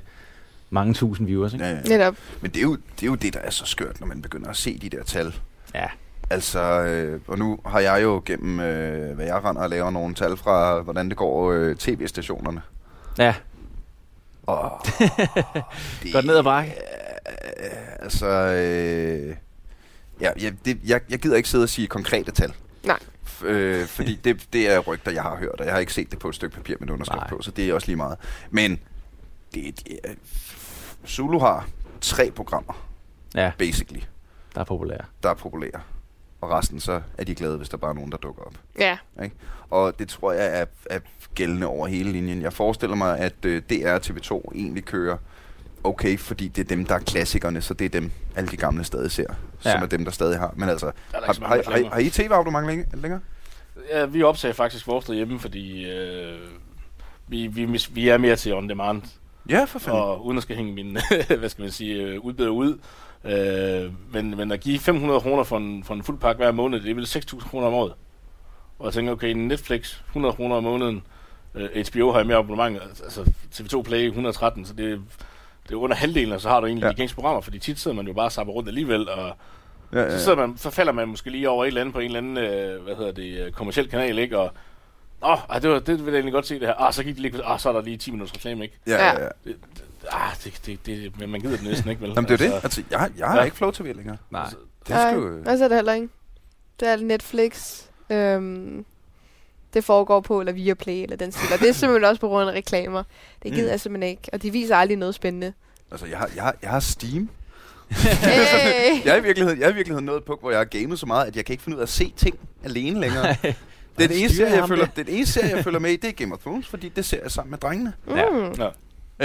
mange tusind viewers, ikke? Ja, ja. Netop. Men det er, jo, det er jo det, der er så skørt, når man begynder at se de der tal. Ja. Altså, øh, og nu har jeg jo gennem, øh, hvad jeg render og laver nogle tal fra, hvordan det går øh, tv-stationerne. Ja, Og det, Godt ned ad bakke. Øh, altså, øh, ja, jeg, det, jeg, jeg gider ikke sidde og sige konkrete tal. Nej. F- øh, fordi det, det er rygter, jeg har hørt, og jeg har ikke set det på et stykke papir med underskrift Nej. på, så det er også lige meget. Men det, det er, Zulu har tre programmer, ja, basically, der er populære. der er populære. Og resten så er de glade, hvis der bare er nogen, der dukker op. Ja. Og det tror jeg er, er gældende over hele linjen. Jeg forestiller mig, at øh, DR og TV2 egentlig kører okay, fordi det er dem, der er klassikerne, så det er dem, alle de gamle stadig ser, ja. som er dem, der stadig har. Men altså, er har, har, mange har, reklamer. har I tv-abonnement længe, længere? Ja, vi optager faktisk vores derhjemme, fordi øh, vi, vi, vi er mere til on demand. Ja, for fanden. Og uden at skal hænge min, hvad skal man sige, øh, udbyder ud. Øh, men, men at give 500 kroner for en, for en fuld pakke hver måned, det er vel 6.000 kroner om året. Og jeg tænker, okay, Netflix, 100 kroner om måneden, øh, HBO har jeg mere abonnement, altså TV2 Play 113, så det, det er under halvdelen, og så har du egentlig Ja. de gængse programmer, fordi tit sidder man jo bare og sapper rundt alligevel, og Ja, ja, så, ja. sidder man, så falder man måske lige over et eller andet på en eller anden, øh, hvad hedder det, øh, kommersiel kanal, ikke? Og, åh, ej, det, var, det vil jeg egentlig godt se det her. Ah, så gik det lige, ah, så er der lige 10 minutters reklame, ikke? ja, ja, ja. Det, ah, det, det, det, men man gider det næsten ikke, vel? Jamen, det er jo det. Altså, jeg, jeg har Ja. ikke Flow TV længere. Nej. Det er sgu... Nej, så er det heller ikke. Det er Netflix. Øhm, det foregår på, eller via Play, eller den stil. Og det er simpelthen også på grund af reklamer. Det gider Mm. jeg simpelthen ikke. Og de viser aldrig noget spændende. Altså, jeg har, jeg har, jeg har Steam. hey! Jeg er, i virkeligheden, jeg er i virkeligheden nået et punkt, hvor jeg har gamet så meget, at jeg kan ikke finde ud af at se ting alene længere. Den Hvordan eneste, styrer serie, jeg følger, det? den eneste serie, jeg følger med i, det er Game of Thrones, fordi det ser jeg sammen med drengene. Mm.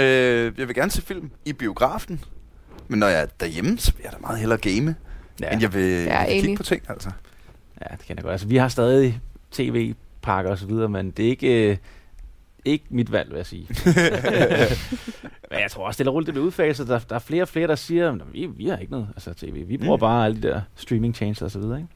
Øh, jeg vil gerne se film i biografen, men når jeg er derhjemme, så vil jeg da meget hellere game, Ja. ja. end jeg vil, jeg vil kigge på ting, altså. Ja, det kan jeg godt. Altså, vi har stadig tv-pakker og så videre, men det er ikke, øh, ikke mit valg, vil jeg sige. men jeg tror også, stille og roligt, det bliver udfaset. Der, der er flere og flere, der siger, at vi, vi har ikke noget altså, tv. Vi bruger Mm. bare alle de der streaming chains og så videre, ikke?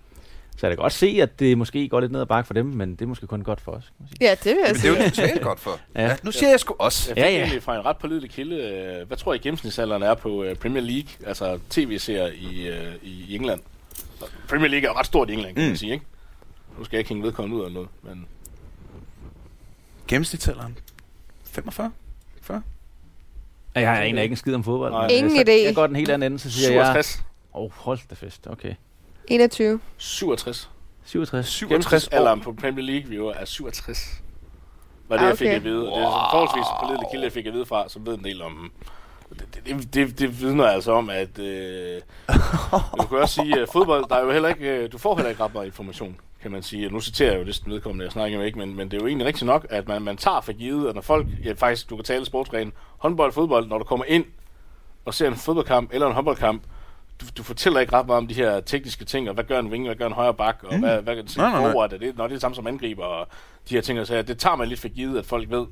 Så jeg kan godt se, at det måske går lidt ned ad bakke for dem, men det er måske kun godt for os. Kan man sige. Ja, det vil jeg Men det er jo sige. totalt godt for. Ja. Ja. nu siger jeg sgu også. Jeg fik Ja, ja, fra en ret pålidelig kilde, øh, hvad tror I gennemsnitsalderen er på øh, Premier League, altså tv-serier i, øh, i England? Premier League er jo ret stort i England, kan. Mm. man sige, ikke? Nu skal jeg ikke hænge vedkommende ud af noget, men Gennemsnitsalderen. 45? 40? Ja, Jeg aner ikke en skid om fodbold. Nej. Ingen idé. Jeg går den helt anden ende, så siger jeg... 67. Åh, oh, hold da fest. Okay. 21. 67. 67. 67 år. Gennemsnitsalderen på Premier League viewer er 67. Var det, Ah, jeg fik okay. at vide. Og det er forholdsvis pålidelig kilde, jeg fik at vide fra, som ved en del om... Det, det, det, det vidner altså om, at... Øh, du kan også sige, at fodbold, der er jo heller ikke... Du får heller ikke ret meget information, kan man sige. Nu citerer jeg jo det vedkommende, jeg snakker med ikke, men, men det er jo egentlig rigtigt nok, at man, man tager for givet, at når folk... Ja, faktisk, du kan tale sportsgren, håndbold, fodbold, når du kommer ind og ser en fodboldkamp eller en håndboldkamp, du, du fortæller ikke ret meget om de her tekniske ting, og hvad gør en wing, hvad gør en højre bak, og mm. hvad, hvad gør en Nej, nej, nej. forward, er det, når det er det samme som angriber, og de her ting, og så det tager man lidt for givet, at folk ved.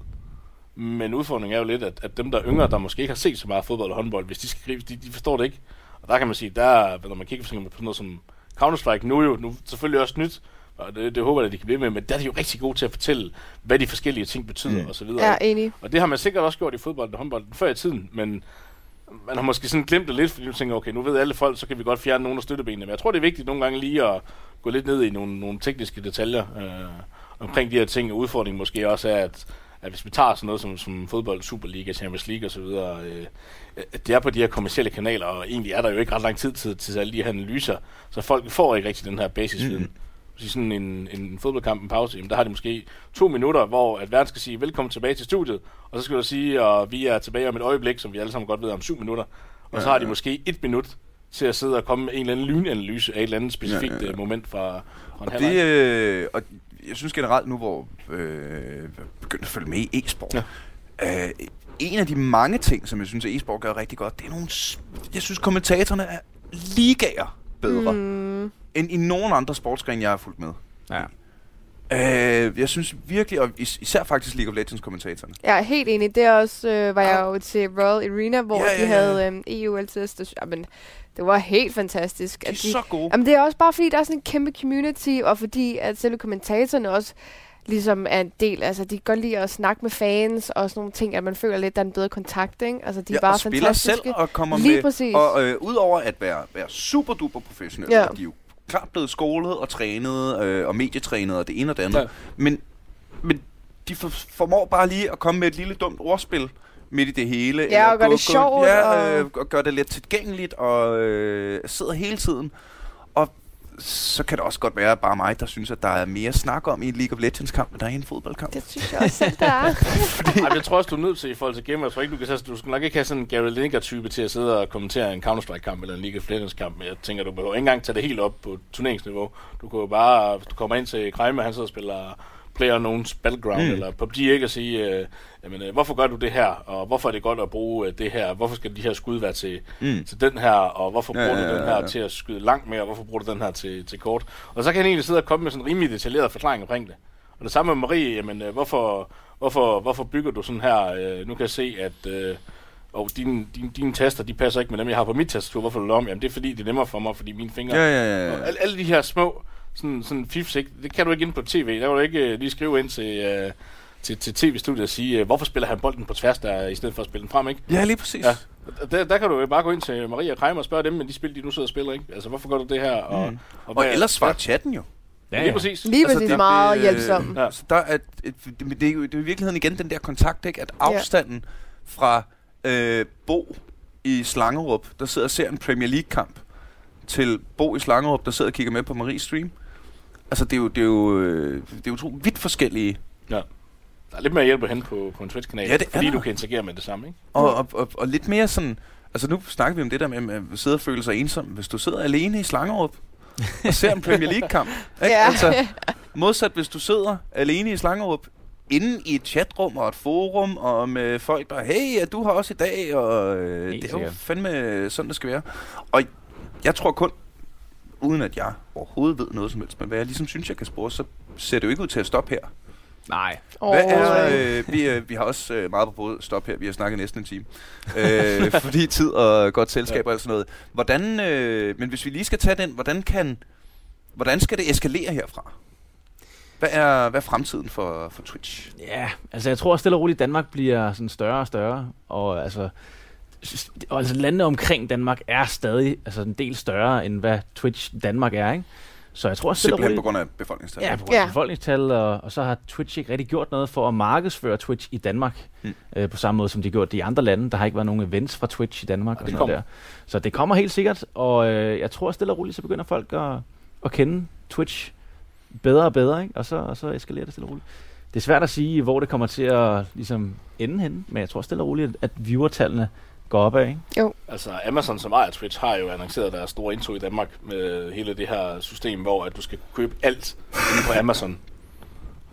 Men udfordringen er jo lidt, at, at dem, der er yngre, der måske ikke har set så meget fodbold og håndbold, hvis de skal gribe, de, de forstår det ikke. Og der kan man sige, der, når man kigger på sådan noget som Counter-Strike, nu er jo nu selvfølgelig også nyt, og det, det håber jeg, at de kan blive med, men der er de jo rigtig gode til at fortælle, hvad de forskellige ting betyder, Mm. og så videre. Ja, enig. Og det har man sikkert også gjort i fodbold og håndbold før i tiden, men man har måske sådan glemt det lidt, fordi du tænker, okay, nu ved alle folk, så kan vi godt fjerne nogle af støttebenene. Men jeg tror, det er vigtigt nogle gange lige at gå lidt ned i nogle, nogle tekniske detaljer øh, omkring de her ting. Og udfordringen måske også er, at, at hvis vi tager sådan noget som, som fodbold, Superliga, Champions League osv., øh, at det er på de her kommercielle kanaler, og egentlig er der jo ikke ret lang tid til, til alle de her analyser, så folk får ikke rigtig den her basisviden. Mm. Hvis sådan en, en fodboldkamp, en pause, jamen, der har de måske to minutter, hvor at verden skal sige, velkommen tilbage til studiet, og så skal du sige, at vi er tilbage om et øjeblik, som vi alle sammen godt ved om syv minutter, og så har de måske et minut til at sidde og komme med en eller anden lynanalyse af et eller andet specifikt Ja, ja, ja. ja, moment fra, fra en Og, det, øh, og jeg synes generelt nu, hvor øh, jeg er begyndt at følge med i e-sport, ja. øh, en af de mange ting, som jeg synes, at e-sport gør rigtig godt, det er nogle... Jeg synes, kommentatorerne er ligager bedre, mm. End i nogen andre sportsgrene, jeg har fulgt med. Ja. Øh, jeg synes virkelig, og is- især faktisk League of Legends kommentatorerne. jeg er helt enig. Det er også, øh, var jeg jo til Royal Arena, hvor Ja, ja, de ja. havde øhm, EU LTS. Det, jamen, det var helt fantastisk. De er at de, så gode. Jamen, det er også bare fordi, der er sådan en kæmpe community, og fordi at selve kommentatorerne også ligesom er en del, altså de kan godt lide at snakke med fans og sådan nogle ting, at man føler lidt, der er en bedre kontakt, ikke? Altså de er ja, bare og spiller fantastiske. selv og kommer Lige med. præcis. Og øh, udover at være, være super duper professionelle, Ja. ja. de er jo klart blevet skolet og trænet øh, og medietrænet og det ene og det andet. Ja. Men, men de for, formår bare lige at komme med et lille dumt ordspil midt i det hele. Ja, og eller gør gå- det sjovt, Ja, og- øh, og gør det let tilgængeligt og øh, sidder hele tiden. Og så kan det også godt være bare mig, der synes, at der er mere snak om i en League of Legends kamp, end der er i en fodboldkamp. Det synes jeg også selv, der er. Ej, men jeg tror også, du er nødt til i forhold til gamer. Jeg tror ikke, du kan du skal nok ikke have sådan en Gary Lineker-type til at sidde og kommentere en Counter-Strike-kamp eller en League of Legends-kamp. Men jeg tænker, du behøver ikke engang tage det helt op på turneringsniveau. Du kan jo bare, hvis du kommer ind til Krejme, han sidder og spiller PlayerUnknown's Battleground Mm. mm. eller PUBG, ikke at sige, øh, jamen, øh, hvorfor gør du det her, og hvorfor er det godt at bruge øh, det her, hvorfor skal de her skud være til, Mm. til den her, og hvorfor bruger ja, du den ja, her ja. til at skyde langt mere, og hvorfor bruger du den her til, til kort. Og så kan han egentlig sidde og komme med sådan en rimelig detaljeret forklaring omkring det. Og det samme med Marie, jamen, øh, hvorfor, hvorfor, hvorfor bygger du sådan her? Øh, nu kan jeg se, at øh, og dine, dine, dine taster, de passer ikke med dem, jeg har på mit tastatur. Hvorfor vil du om? Jamen, det er fordi, det er nemmere for mig, fordi mine fingre... Ja, ja, ja. Og alle, alle de her små sådan, sådan fifs, ikke? Det kan du ikke ind på tv. Der kan du ikke øh, lige skrive ind til, øh, til, til tv-studiet og sige, øh, hvorfor spiller han bolden på tværs der, i stedet for at spille den frem, ikke? Ja, lige præcis. Ja. Der, der kan du jo bare gå ind til Maria og Kreimer og spørge dem, men de spil, de nu sidder og spiller, ikke? Altså, hvorfor gør du det her? Og, Mm. og, Og ellers svarer chatten jo. Ja, lige præcis. Lige Altså, præcis det- meget øh, hjælpsom. Ja. Så der er et, et, det, det, er jo, det er i virkeligheden igen den der kontakt, ikke? at afstanden fra øh, Bo i Slangerup, der sidder og ser en Premier League-kamp, til Bo i Slangerup, der sidder og kigger med på Maries stream. Altså, det er jo, det er jo, øh, det er jo to vidt forskellige. Der er lidt mere hjælp at hente på, på en Twitch-kanal, Ja, det er fordi der. du kan interagere med det samme, ikke? Og, og, og, og lidt mere sådan... Altså, nu snakker vi om det der med at sidde og føle sig ensom. Hvis du sidder alene i Slangerup og ser en Premier League-kamp, ikke? Ja. Altså, modsat hvis du sidder alene i Slangerup, inde i et chatrum og et forum, og med folk, der, hey, ja, du har også i dag, og øh, det er jo fandme sådan, det skal være. Og jeg tror kun, uden at jeg overhovedet ved noget som helst, men hvad jeg ligesom synes, jeg kan spore, så ser det jo ikke ud til at stoppe her. Nej. Hvad er, øh, vi, øh, vi har også øh, meget på både stop her, vi har snakket næsten en time. Øh, fordi tid og godt selskab og alt sådan noget. Hvordan, øh, men hvis vi lige skal tage den, hvordan kan, hvordan skal det eskalere herfra? Hvad er, hvad er fremtiden for, for Twitch? Ja, altså jeg tror at stille og roligt, Danmark bliver sådan større og større, og altså, og altså landene omkring Danmark er stadig altså en del større, end hvad Twitch Danmark er, ikke? Så jeg tror stille og Simpelthen roligt... på grund af befolkningstallet. Ja, på grund af Ja. befolkningstal, og, og så har Twitch ikke rigtig gjort noget for at markedsføre Twitch i Danmark, Mm. øh, på samme måde som de gjorde det i andre lande. Der har ikke været nogen events fra Twitch i Danmark Og og, det sådan noget der. Så det kommer helt sikkert, og øh, jeg tror stille og roligt, så begynder folk at, at kende Twitch bedre og bedre, ikke? Og, så, og så eskalerer det stille og roligt. Det er svært at sige, hvor det kommer til at ligesom, ende henne, men jeg tror stille og roligt, at viewertallene går opad, ikke? Altså Amazon som ejer Twitch har jo annonceret deres store indtog i Danmark med hele det her system, hvor at du skal købe alt inde på Amazon.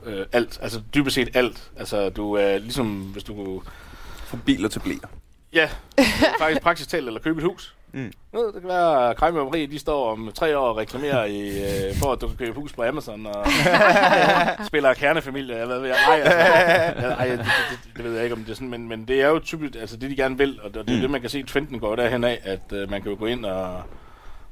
Øh, alt, altså dybest set alt. Altså du er ligesom, hvis du... Fra biler til blæer. Ja, faktisk praktisk talt, eller købe et hus. Mm. Nå, det kan være, at Krejme og Marie, de står om tre år og reklamerer i, øh, for, at du kan købe hus på Amazon, og spiller kernefamilie, jeg ved, jeg, ej, altså, ej, det, det, det, det, ved jeg ikke, om det er sådan, men, men det er jo typisk, altså det, de gerne vil, og det, det er Mm. det, man kan se, trenden går derhen af, at øh, man kan jo gå ind og,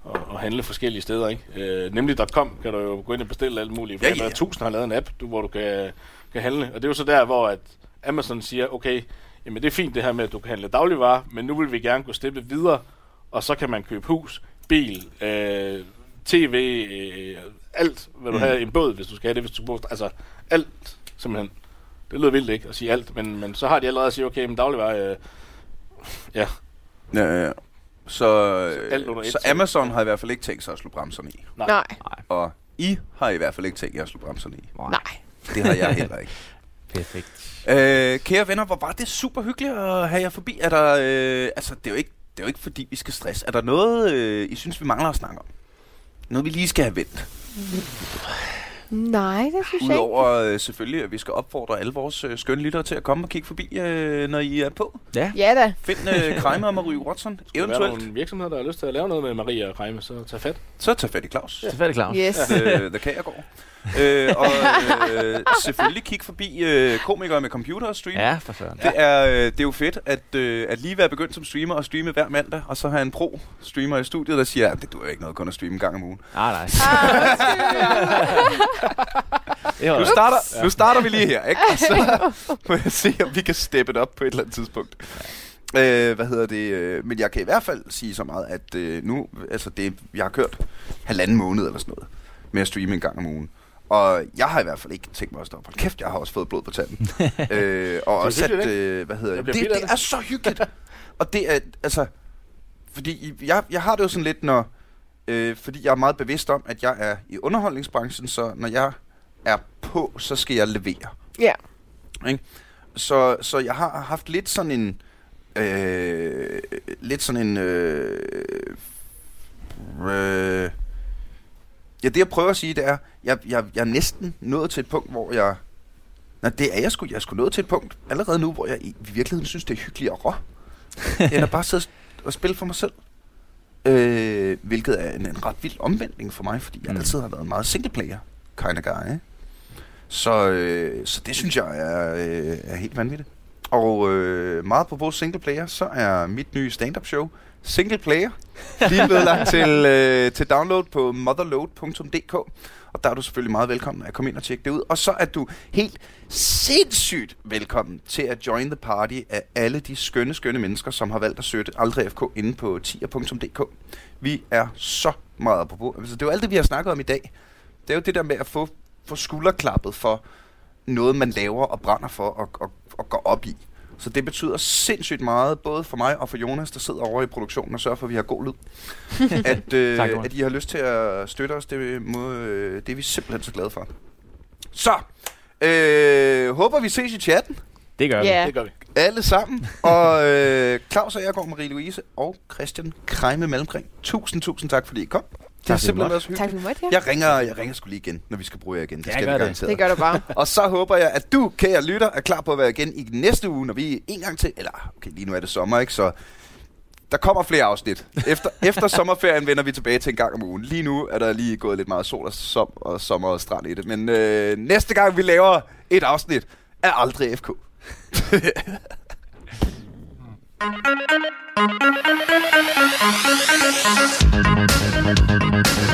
og, og handle forskellige steder, ikke? Øh, nemlig.com kan du jo gå ind og bestille alt muligt, for Ja, ja, ja. ja. tusind har lavet en app, du, hvor du kan, kan handle, og det er jo så der, hvor at Amazon siger, okay, jamen det er fint det her med, at du kan handle dagligvarer, men nu vil vi gerne gå steppet videre, og så kan man købe hus, bil, øh, tv, øh, alt, hvad du Mm. har, en båd, hvis du skal have det, hvis du bor, altså alt, simpelthen. Det lyder vildt ikke at sige alt, men, men så har de allerede at sige, okay, men dagligvarer, øh, ja, Ja, ja. Så, alt under øh, et, så så- Amazon har i hvert fald ikke tænkt sig at slå bremserne i. nej. Nej, Og I har i hvert fald ikke tænkt jer at slå bremserne i. nej. Det har jeg heller ikke. Perfekt. Øh, kære venner, hvor var det super hyggeligt at have jer forbi. Er der, øh, altså, det er, jo ikke, det er jo ikke fordi, vi skal stresse. Er der noget, øh, I synes, vi mangler at snakke om? Noget, vi lige skal have vendt. Nej, det synes jeg ikke. Udover øh, selvfølgelig, at vi skal opfordre alle vores øh, skønne lyttere til at komme og kigge forbi, øh, når I er på. Ja. Ja da. Find øh, Kramer og Marie Watson. Skulle der være Eventuelt, nogle virksomheder, der har lyst til at lave noget med Maria og Krejme, så tag fat. så tag fat i Claus. Så færdig klar. Yes. øh, The Kagergaard. øh, og øh, selvfølgelig kig forbi øh, komikere med computer og stream. Ja, for søren. Det er, øh, det er jo fedt, at, øh, at lige være begyndt som streamer og streame hver mandag, og så have en pro-streamer i studiet, der siger, at det duer ikke noget kun at streame en gang om ugen. Ah, nej. Var Nu starter, nu starter vi lige her, ikke? Og så må jeg se, om vi kan steppe det op på et eller andet tidspunkt. Øh, hvad hedder det? øh, Men jeg kan i hvert fald sige så meget, at øh, nu, altså det, jeg har kørt halvanden måned eller sådan noget, med at streame en gang om ugen. Og jeg har i hvert fald ikke tænkt mig at stoppe. Hold kæft, jeg har også fået blod på tanden. øh, og også sat, øh, hvad hedder Jeg det? Det, det det. er så hyggeligt. og det er, altså, fordi jeg, jeg har det jo sådan lidt, når, øh, fordi jeg er meget bevidst om, at jeg er i underholdningsbranchen, så når jeg er på, så skal jeg levere. Ja. Ikke? Så, så jeg har haft lidt sådan en, øh, lidt sådan en, øh, øh, ja, det jeg prøver at sige, det er, jeg, jeg, jeg er næsten nået til et punkt, hvor jeg, nej, det er jeg sgu, jeg er sgu nået til et punkt allerede nu, hvor jeg i, virkeligheden synes, det er hyggeligt at rå. End at bare sidde og spille for mig selv. Øh, hvilket er en, en ret vild omvending for mig, fordi jeg Mm. altid har været en meget singleplayer kind of guy. Ikke? Så, øh, så det synes jeg er, øh, er helt vanvittigt. Og øh, meget på vores singleplayer, så er mit nye stand-up show single player. Lige blevet lagt til, øh, til download på motherload.dk. Og der er du selvfølgelig meget velkommen at komme ind og tjekke det ud. Og så er du helt sindssygt velkommen til at join the party af alle de skønne, skønne mennesker, som har valgt at søge aldrig FK inde på tier.dk. Vi er så meget apropos. Altså, det er jo alt det, vi har snakket om i dag. Det er jo det der med at få, få skulderklappet for noget, man laver og brænder for og, og, og går op i. Så det betyder sindssygt meget, både for mig og for Jonas, der sidder over i produktionen og sørger for, at vi har god lyd. at, øh, Tak, at I har lyst til at støtte os, det, må, øh, det er vi simpelthen så glade for. Så, øh, håber vi ses i chatten, Det gør vi. Ja. Det gør vi. alle sammen. og øh, Claus og jeg går Marie-Louise og Christian Krejme Mellemkring. Tusind, tusind tak, fordi I kom. Det I simpelthen måtte. været så Tak hyggeligt. for det, ja. Jeg ringer, jeg ringer skulle lige igen, når vi skal bruge jer igen. Det Ja, skal gør vi det. garanteret. Det gør du bare. Og så håber jeg, at du, kære lytter, er klar på at være igen i næste uge, når vi en gang til... Eller, okay, lige nu er det sommer, ikke? Så der kommer flere afsnit. Efter, efter sommerferien vender vi tilbage til en gang om ugen. Lige nu er der lige gået lidt meget sol og, som, og sommer og strand i det. Men øh, næste gang, vi laver et afsnit, er aldrig FK. Thank you.